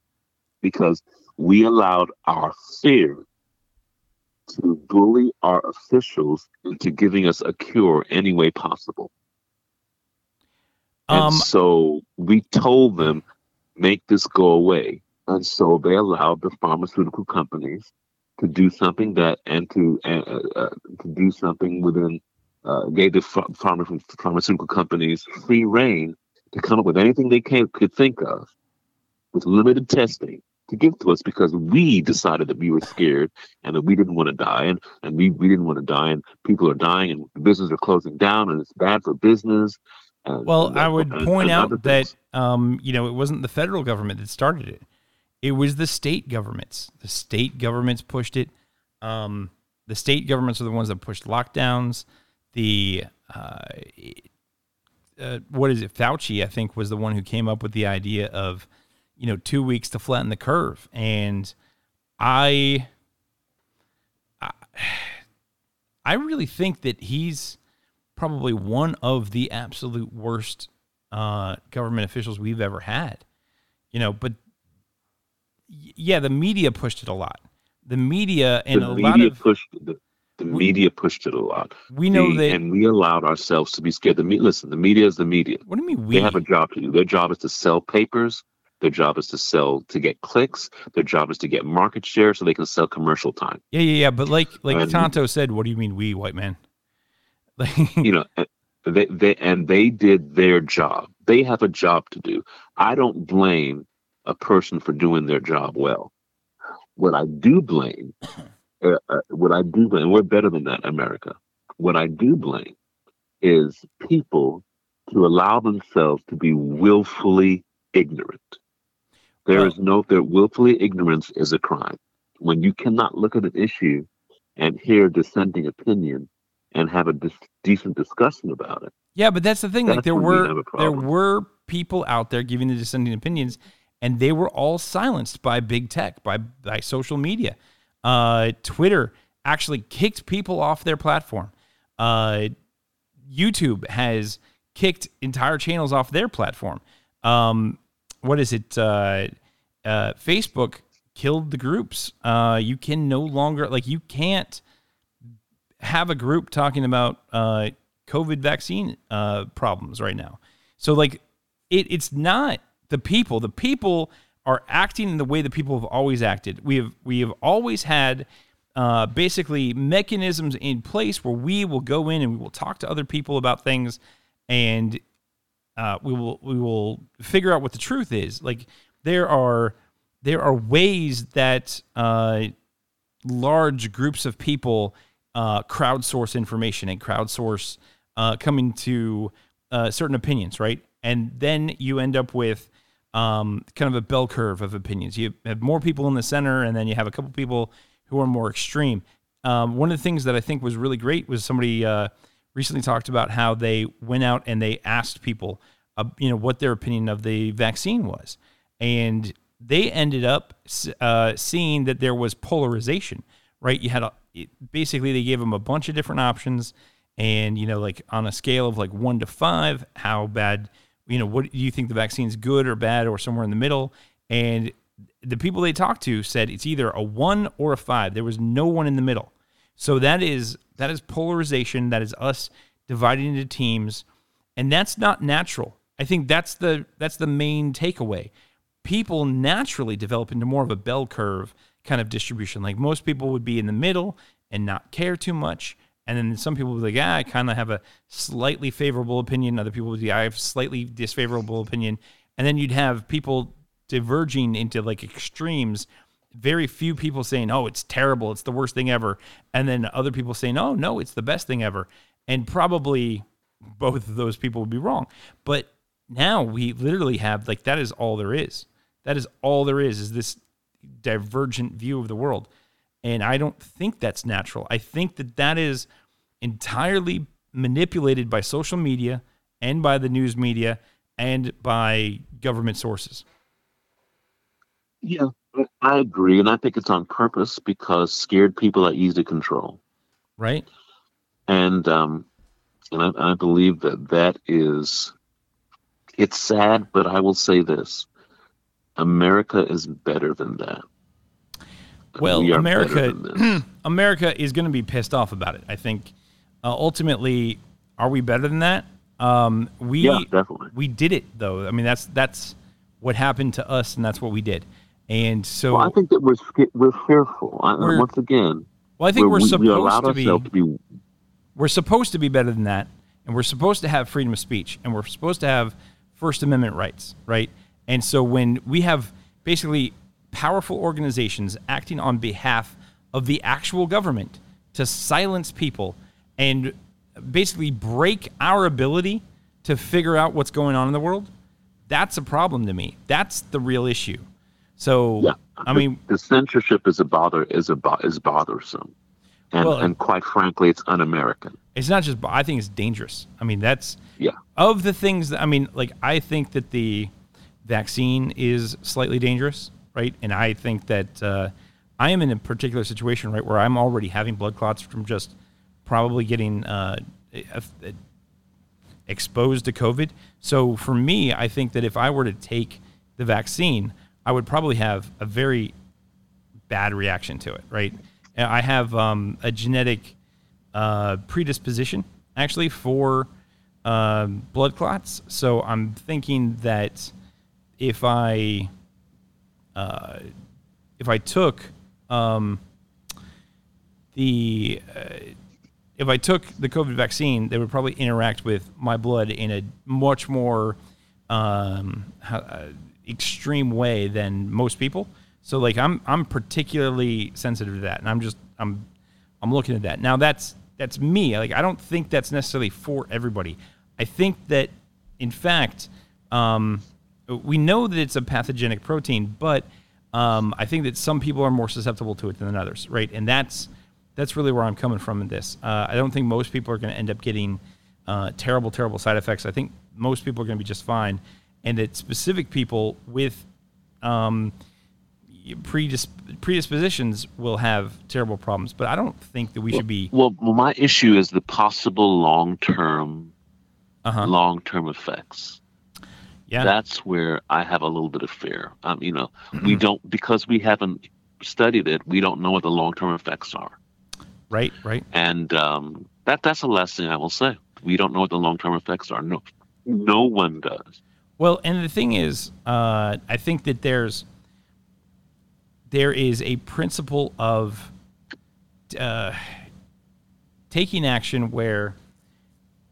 because we allowed our fear to bully our officials into giving us a cure any way possible. Um, and so we told them, make this go away. And so they allowed the pharmaceutical companies to do something that and to uh, uh, to do something within uh, gave the pharma, pharmaceutical companies free reign to come up with anything they can, could think of with limited testing to give to us because we decided that we were scared and that we didn't want to die and, and we, we didn't want to die and people are dying and businesses are closing down and it's bad for business. And, well, and I would point out that um, you know it wasn't the federal government that started it. It was the state governments. The state governments pushed it. Um, the state governments are the ones that pushed lockdowns. The uh, uh, what is it? Fauci, I think, was the one who came up with the idea of you know two weeks to flatten the curve, and I, I, I really think that he's probably one of the absolute worst uh, government officials we've ever had. You know, but yeah, the media pushed it a lot. The media and the a media lot of pushed the, the we, media pushed it a lot. We know that, and we allowed ourselves to be scared. The media, listen, the media is the media. What do you mean we? They have a job to do. Their job is to sell papers. Their job is to sell to get clicks. Their job is to get market share so they can sell commercial time. Yeah, yeah, yeah. But like like and, Tonto said, what do you mean we, white man? [laughs] you know, eh, they, they and they did their job. They have a job to do. I don't blame a person for doing their job well. What I do blame, uh, uh, what I do blame, we're better than that, America. What I do blame is people to allow themselves to be willfully ignorant. There is no, there willfully ignorance is a crime. When you cannot look at an issue and hear dissenting opinion and have a dis- decent discussion about it. Yeah, but that's the thing. That's like there were there were people out there giving the dissenting opinions, and they were all silenced by big tech, by, by social media. Uh, Twitter actually kicked people off their platform. Uh, YouTube has kicked entire channels off their platform. Um, what is it? Uh, uh Facebook killed the groups. Uh, you can no longer like you can't have a group talking about uh, COVID vaccine uh, problems right now. So like it, it's not the people. The people are acting in the way that people have always acted. We have we have always had uh, basically mechanisms in place where we will go in and we will talk to other people about things, and uh, we will we will figure out what the truth is. Like there are there are ways that uh, large groups of people uh, crowdsource information and crowdsource uh, coming to uh, certain opinions, right? And then you end up with um, kind of a bell curve of opinions. You have more people in the center, and then you have a couple people who are more extreme. Um, one of the things that I think was really great was somebody uh, recently talked about how they went out and they asked people, uh, you know, what their opinion of the vaccine was, and they ended up uh, seeing that there was polarization. Right, you had a, basically they gave them a bunch of different options, and you know, like on a scale of like one to five, how bad, you know, what do you think the vaccine's good or bad or somewhere in the middle? And the people they talked to said it's either a one or a five. There was no one in the middle. So that is that is polarization. That is us dividing into teams, and that's not natural. I think that's the that's the main takeaway. People naturally develop into more of a bell curve kind of distribution. Like most people would be in the middle and not care too much. And then some people would be like, ah, I kind of have a slightly favorable opinion. Other people would be, I have slightly disfavorable opinion. And then you'd have people diverging into like extremes. Very few people saying, "Oh, it's terrible, it's the worst thing ever," and then other people saying, "Oh, no, it's the best thing ever." And probably both of those people would be wrong. But now we literally have like that is all there is. That is all there is is this divergent view of the world. And I don't think that's natural. I think that that is entirely manipulated by social media and by the news media and by government sources. Yeah, I agree, and I think it's on purpose because scared people are easy to control. Right. And um, and I, I believe that that is. It's sad, but I will say this: America is better than that. Well, we America, [clears throat] America is going to be pissed off about it. I think. Uh, ultimately, are we better than that? Um, we yeah, definitely. we did it though. I mean, that's that's what happened to us, and that's what we did. And so well, I think that we're we're fearful. We're, once again, well, I think we're, we're supposed we to, be, to be. We're supposed to be better than that, and we're supposed to have freedom of speech, and we're supposed to have First Amendment rights, right? And so when we have basically powerful organizations acting on behalf of the actual government to silence people and basically break our ability to figure out what's going on in the world, that's a problem to me. That's the real issue. So yeah. I mean, the censorship is a bother is a is bothersome, and well, and quite frankly, it's un-American. It's not just. I think it's dangerous. I mean, that's yeah. Of the things that I mean, like I think that the vaccine is slightly dangerous, right? And I think that uh, I am in a particular situation, right, where I'm already having blood clots from just probably getting uh, exposed to COVID. So for me, I think that if I were to take the vaccine, I would probably have a very bad reaction to it, right? I have um, a genetic uh, predisposition actually for uh, blood clots. So I'm thinking that if I uh, if I took um, the uh, if I took the COVID vaccine, they would probably interact with my blood in a much more um, uh, extreme way than most people. So like I'm I'm particularly sensitive to that, and I'm just I'm I'm looking at that now. That's that's me. Like I don't think that's necessarily for everybody. I think that in fact um, we know that it's a pathogenic protein, but um, I think that some people are more susceptible to it than others, right? And that's that's really where I'm coming from in this. Uh, I don't think most people are going to end up getting uh, terrible, terrible side effects. I think most people are going to be just fine and that specific people with um, predisp- predispositions will have terrible problems. But I don't think that we well, should be. Well, well, my issue is the possible long term, uh-huh. long term effects. Yeah, that's where I have a little bit of fear. Um, you know, we don't because we haven't studied it. We don't know what the long term effects are. Right, right. And um, that that's the last thing I will say. We don't know what the long term effects are. No, no one does. Well, and the thing is, uh, I think that there's there is a principle of uh, taking action where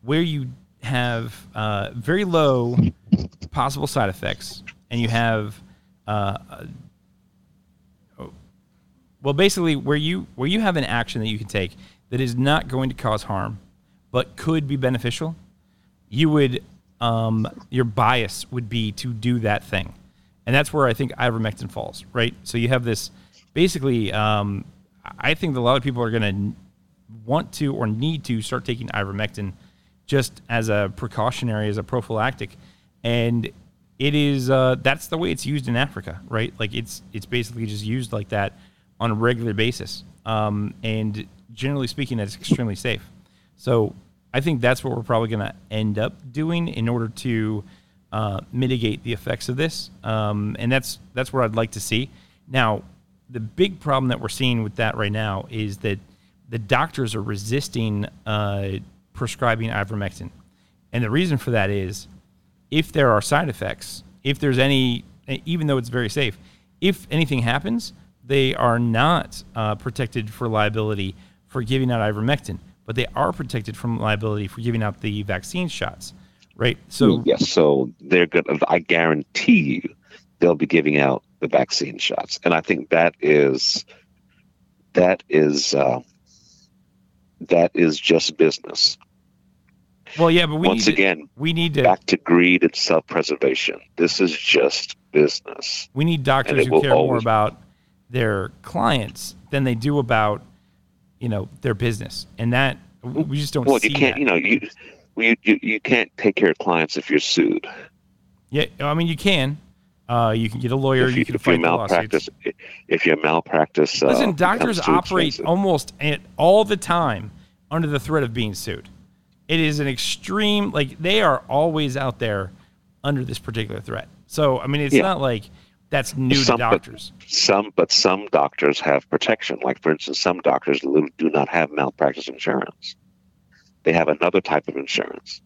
where you have uh, very low possible side effects and you have uh, well basically where you where you have an action that you can take that is not going to cause harm but could be beneficial you would um, your bias would be to do that thing. And that's where i think ivermectin falls right? So you have this basically um, i think a lot of people are going to want to or need to start taking ivermectin just as a precautionary as a prophylactic. And it is uh, that's the way it's used in Africa, right? Like it's it's basically just used like that on a regular basis, um, and generally speaking, that's extremely safe. So I think that's what we're probably going to end up doing in order to uh, mitigate the effects of this, um, and that's that's what I'd like to see. Now, the big problem that we're seeing with that right now is that the doctors are resisting uh, prescribing ivermectin, and the reason for that is if there are side effects, if there's any, even though it's very safe, if anything happens, they are not uh, protected for liability for giving out ivermectin, but they are protected from liability for giving out the vaccine shots, right? So yes, so they're good. I guarantee you, they'll be giving out the vaccine shots, and I think that is that is uh, that is just business. Well, yeah, but we once need again to, we need to back to greed and self-preservation. This is just business. We need doctors who care more about their clients than they do about you know their business, and that we just don't. Well, you can't. That. You know, you, you you you can't take care of clients if you're sued. Yeah, I mean you can. Uh, you can get a lawyer. If you, you can if fight you malpractice, lawsuits. if you malpractice, uh, listen, doctors operate expensive. almost at, all the time under the threat of being sued. It is an extreme, like they are always out there under this particular threat. So I mean, it's Yeah. not like that's new Some- to but- doctors. Some, but some doctors have protection. Like, for instance, some doctors do not have malpractice insurance. They have another type of insurance.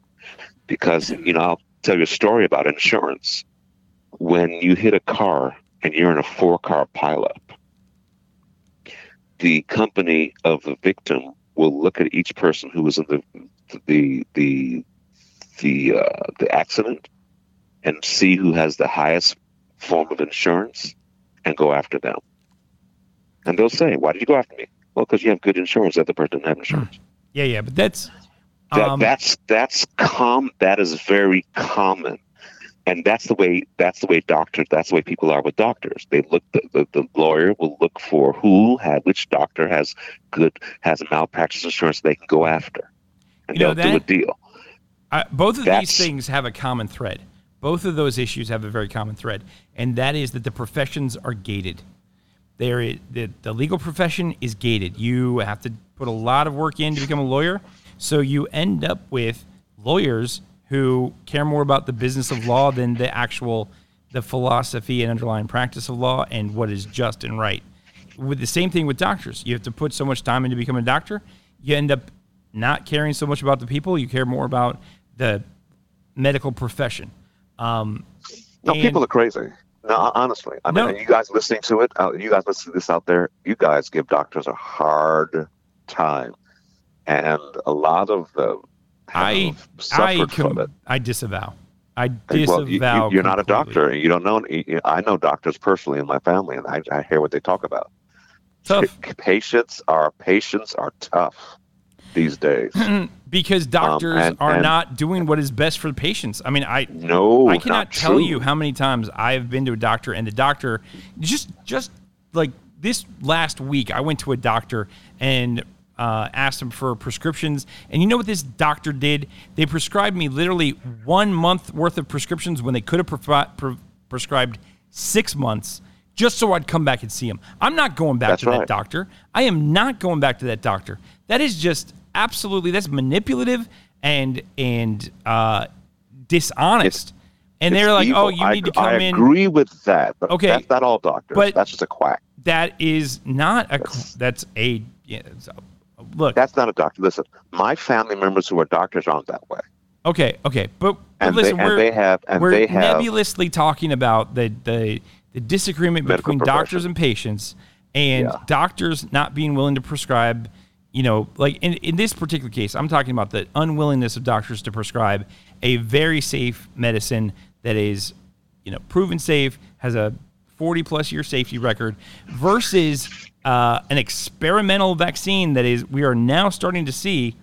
Because, you know, I'll tell you a story about insurance. When you hit a car and you're in a four car pileup, the company of the victim will look at each person who was in the the the the uh, the accident and see who has the highest form of insurance and go after them. And they'll say, "Why did you go after me?" Well, because you have good insurance. That the person doesn't have insurance. Yeah, yeah, but that's That, um, that's that's com. That is very common, and that's the way that's the way doctors. That's the way people are with doctors. They look. The, the, the lawyer will look for who had which doctor has good has malpractice insurance they can go after, and You know, they'll do a deal. I, both of That's- these things have a common thread. Both of those issues have a very common thread, and that is that the professions are gated. There, the, the legal profession is gated. You have to put a lot of work in to become a lawyer, so you end up with lawyers who care more about the business of law than the actual the philosophy and underlying practice of law and what is just and right. With the same thing with doctors, you have to put so much time into becoming a doctor. You end up not caring so much about the people. You care more about the medical profession. Um, No, and- people are crazy. No, honestly, I mean, No. you guys listening to it, uh, you guys listening to this out there, you guys give doctors a hard time, and a lot of them I I from com- it. I disavow. I Hey, Well, you, disavow. you, are not a doctor, and you don't know. I know doctors personally in my family, and I, I hear what they talk about. Tough Pa- patients are patients are tough these days. [laughs] because doctors and- are and- not doing what is best for the patients. I mean, I No, I cannot not tell true. you how many times I've been to a doctor and the doctor just just like this last week I went to a doctor and uh, asked him for prescriptions and you know what this doctor did? They prescribed me literally one month worth of prescriptions when they could have pre- pre- prescribed six months just so I'd come back and see him. I'm not going back That's to that doctor. I am not going back to that doctor. That is just absolutely that's manipulative and and uh, dishonest. and It's they're like, evil. "Oh, you I, need to come I in." I agree with that, but Okay, that's not all doctors. but- that's just a quack. That is not a. That's a. Yeah, it's a- look. That's not a doctor. Listen, my family members who are doctors aren't that way. Okay, okay, but, but And listen, they, we're they have and we're they have nebulously talking about the the, the disagreement between doctors and patients, and Yeah. doctors not being willing to prescribe. You know, like in, in this particular case, I'm talking about the unwillingness of doctors to prescribe a very safe medicine that is, you know, proven safe, has a 40 plus year safety record, versus uh, an experimental vaccine that is we are now starting to see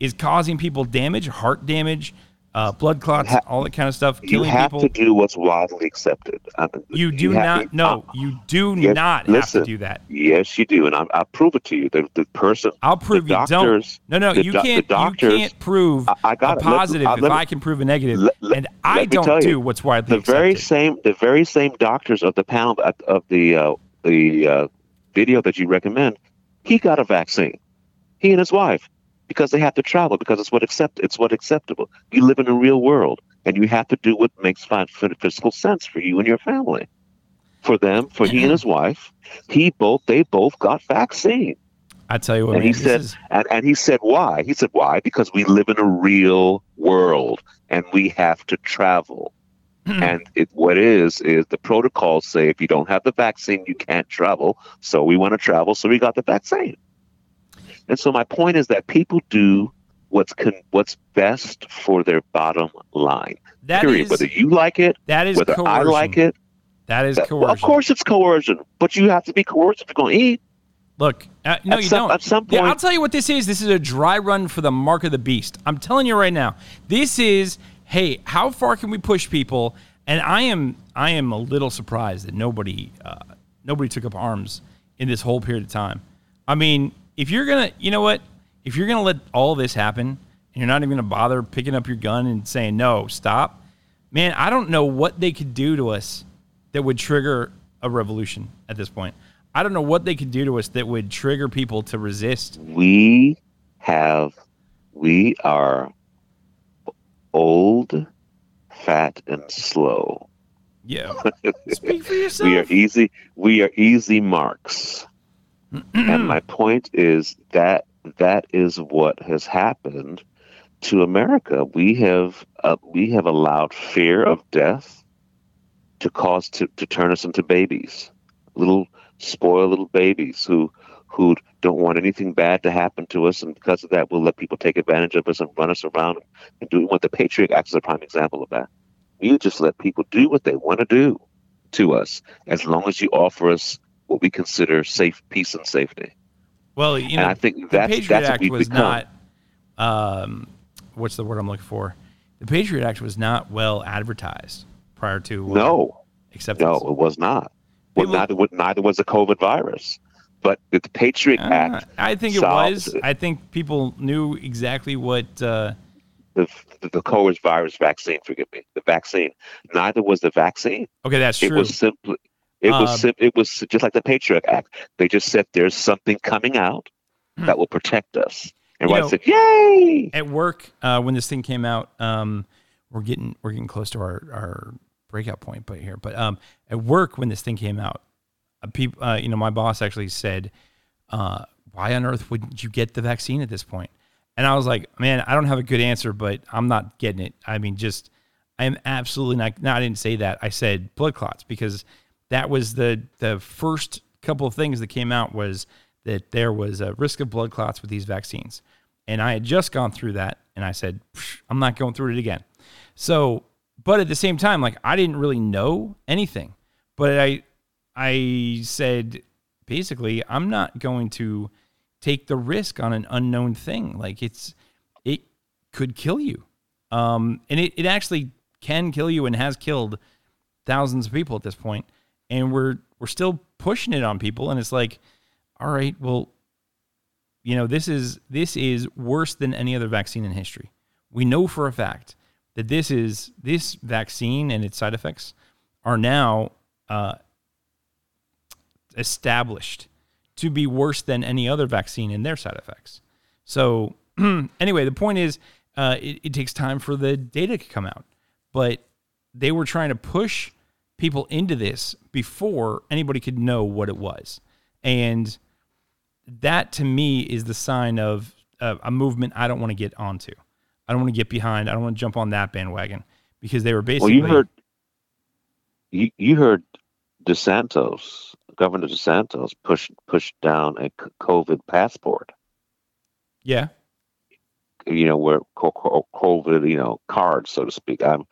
is causing people damage, heart damage, uh, blood clots, ha- all that kind of stuff, you killing have people. to do what's widely accepted. I mean, you do have- not. No, you do Yes, not listen. have to do that. Yes, you do, and I, I'll prove it to you. The, the person, I'll prove the you don't. doctors- No, no, you the can't. doctors- you can't prove I- I got a it. Let- positive uh, if let I can prove a negative, let- let- and I let don't do you, what's widely the very accepted. same, the very same doctors of the panel of of the uh, the uh, video that you recommend, he got a vaccine. He and his wife, because they have to travel because it's what accept it's what acceptable. You live in a real world, and you have to do what makes physical sense for you and your family. For them, for he and his wife, he both they both got vaccine. I tell you what, And man, he said, is- and, and he said, why? He said, why? Because we live in a real world and we have to travel. Hmm. and it, what is, is the protocols say if you don't have the vaccine, you can't travel. So we want to travel, so we got the vaccine. And so my point is that people do what's con- what's best for their bottom line. that period. is whether you like it, that is whether coercion. I like it. That is that- coercion. well, of course it's coercion, but you have to be coerced if you're going to eat. Look, uh, no, At you some- don't. at some Yeah, I'll tell you what this is. This is a dry run for the mark of the beast. I'm telling you right now. This is, hey, how far can we push people? And I am, I am a little surprised that nobody, uh, nobody took up arms in this whole period of time. I mean, if you're gonna, you know what? If you're gonna let all this happen, and you're not even gonna bother picking up your gun and saying no, stop, man, I don't know what they could do to us that would trigger a revolution at this point. I don't know what they could do to us that would trigger people to resist. we have we are old fat and slow Yeah. [laughs] Speak for yourself. we are easy we are easy marks and my point is that that is what has happened to america. We have uh, we have allowed fear of death to cause to, to turn us into babies little spoiled little babies who who don't want anything bad to happen to us. And because of that we'll let people take advantage of us and run us around and do what the patriot act is a prime example of that. You just let people do what they want to do to us as long as you offer us what we consider safe peace and safety well, you know, and i think the Patriot that's Act was become not. Um, what's the word I'm looking for? The Patriot Act was not well advertised prior to uh, no acceptance. no it was not well, neither, neither was the covid virus but the patriot Uh, act I think it was. it. I think people knew exactly what. Uh, the, the, the covid virus vaccine forgive me the vaccine neither was the vaccine okay, that's It true. It was simply, it Um, was it was just like the Patriot Act. They just said there's something coming out that will protect us. And Hmm. I said, "Yay!" at work uh, when this thing came out um, we're getting we're getting close to our, our breakout point but here but um, at work when this thing came out uh, people uh, you know my boss actually said uh, why on earth wouldn't you get the vaccine at this point?" point and i was like man i don't have a good answer but i'm not getting it i mean just i am absolutely not no i didn't say that i said blood clots because that was the the first couple of things that came out was that there was a risk of blood clots with these vaccines and I had just gone through that, and I said, I'm not going through it again. So, but at the same time, like I didn't really know anything, but I, I said, basically, I'm not going to take the risk on an unknown thing. Like it's, it could kill you. Um, and it, it actually can kill you and has killed thousands of people at this point. And we're, we're still pushing it on people. And it's like, all right, well, you know this is this is worse than any other vaccine in history. We know for a fact that this is this vaccine and its side effects are now uh, established to be worse than any other vaccine in their side effects. So [clears throat] anyway the point is uh, it, it takes time for the data to come out. But they were trying to push people into this before anybody could know what it was and that to me is the sign of uh, a movement I don't want to get onto. I don't want to get behind. I don't want to jump on that bandwagon because they were basically. Well, you heard you, you heard DeSantis, Governor DeSantis, push push down a COVID passport. Yeah. You know where COVID, you know, cards, so to speak. Um,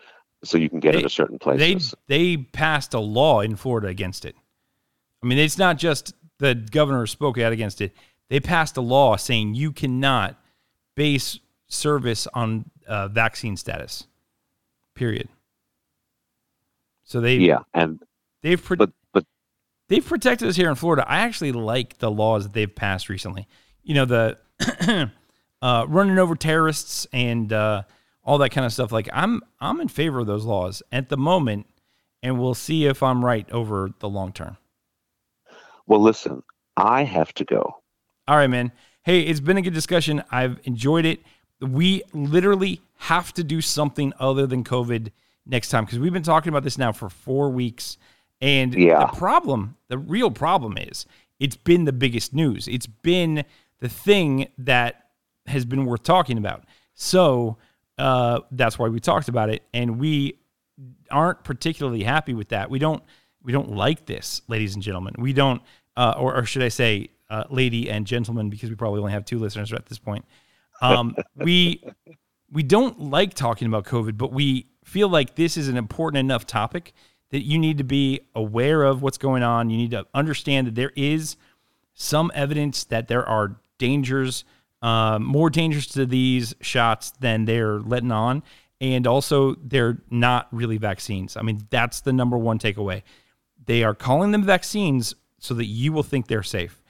so you can get they, into certain places. They they passed a law in Florida against it. I mean, it's not just the governor spoke out against it. They passed a law saying you cannot base service on uh, vaccine status. Period. So they yeah, and they've pro- but but they've protected us here in Florida. I actually like the laws that they've passed recently. You know the [clears throat] uh, running over terrorists and uh, all that kind of stuff. Like I'm I'm in favor of those laws at the moment, and we'll see if I'm right over the long term. Well, listen, I have to go. All right, man. Hey, it's been a good discussion. I've enjoyed it. We literally have to do something other than COVID next time because we've been talking about this now for four weeks. And yeah. the problem, the real problem is it's been the biggest news. It's been the thing that has been worth talking about. So uh, that's why we talked about it. And we aren't particularly happy with that. We don't we don't like this, ladies and gentlemen. We don't, uh, or, or, should I say, uh, lady and gentlemen, because we probably only have two listeners at this point. Um, [laughs] we we don't like talking about COVID, but we feel like this is an important enough topic that you need to be aware of what's going on. You need to understand that there is some evidence that there are dangers, uh, more dangerous to these shots than they're letting on. And also, they're not really vaccines. I mean, that's the number one takeaway. They are calling them vaccines so that you will think they're safe.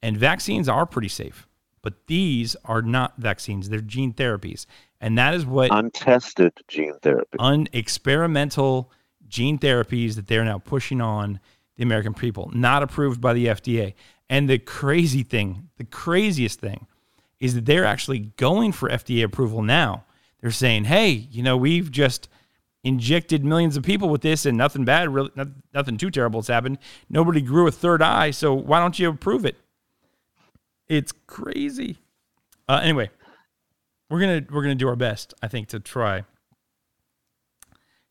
And vaccines are pretty safe, but these are not vaccines, they're gene therapies. And that is what untested gene therapy, unexperimental gene therapies that they're now pushing on the American people, not approved by the FDA. And the crazy thing, the craziest thing, is that they're actually going for FDA approval now. They're saying, hey, you know, we've just injected millions of people with this and nothing bad, really, nothing too terrible has happened. Nobody grew a third eye, so why don't you approve it? It's crazy. Uh, anyway, we're gonna we're gonna do our best, I think, to try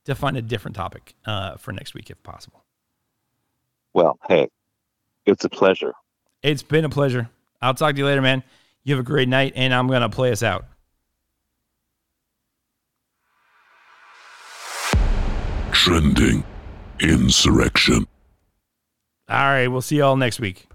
to find a different topic uh, for next week if possible. Well, hey, it's a pleasure. It's been a pleasure. I'll talk to you later, man. You have a great night, and I'm gonna play us out. Trending insurrection. All right, we'll see you all next week.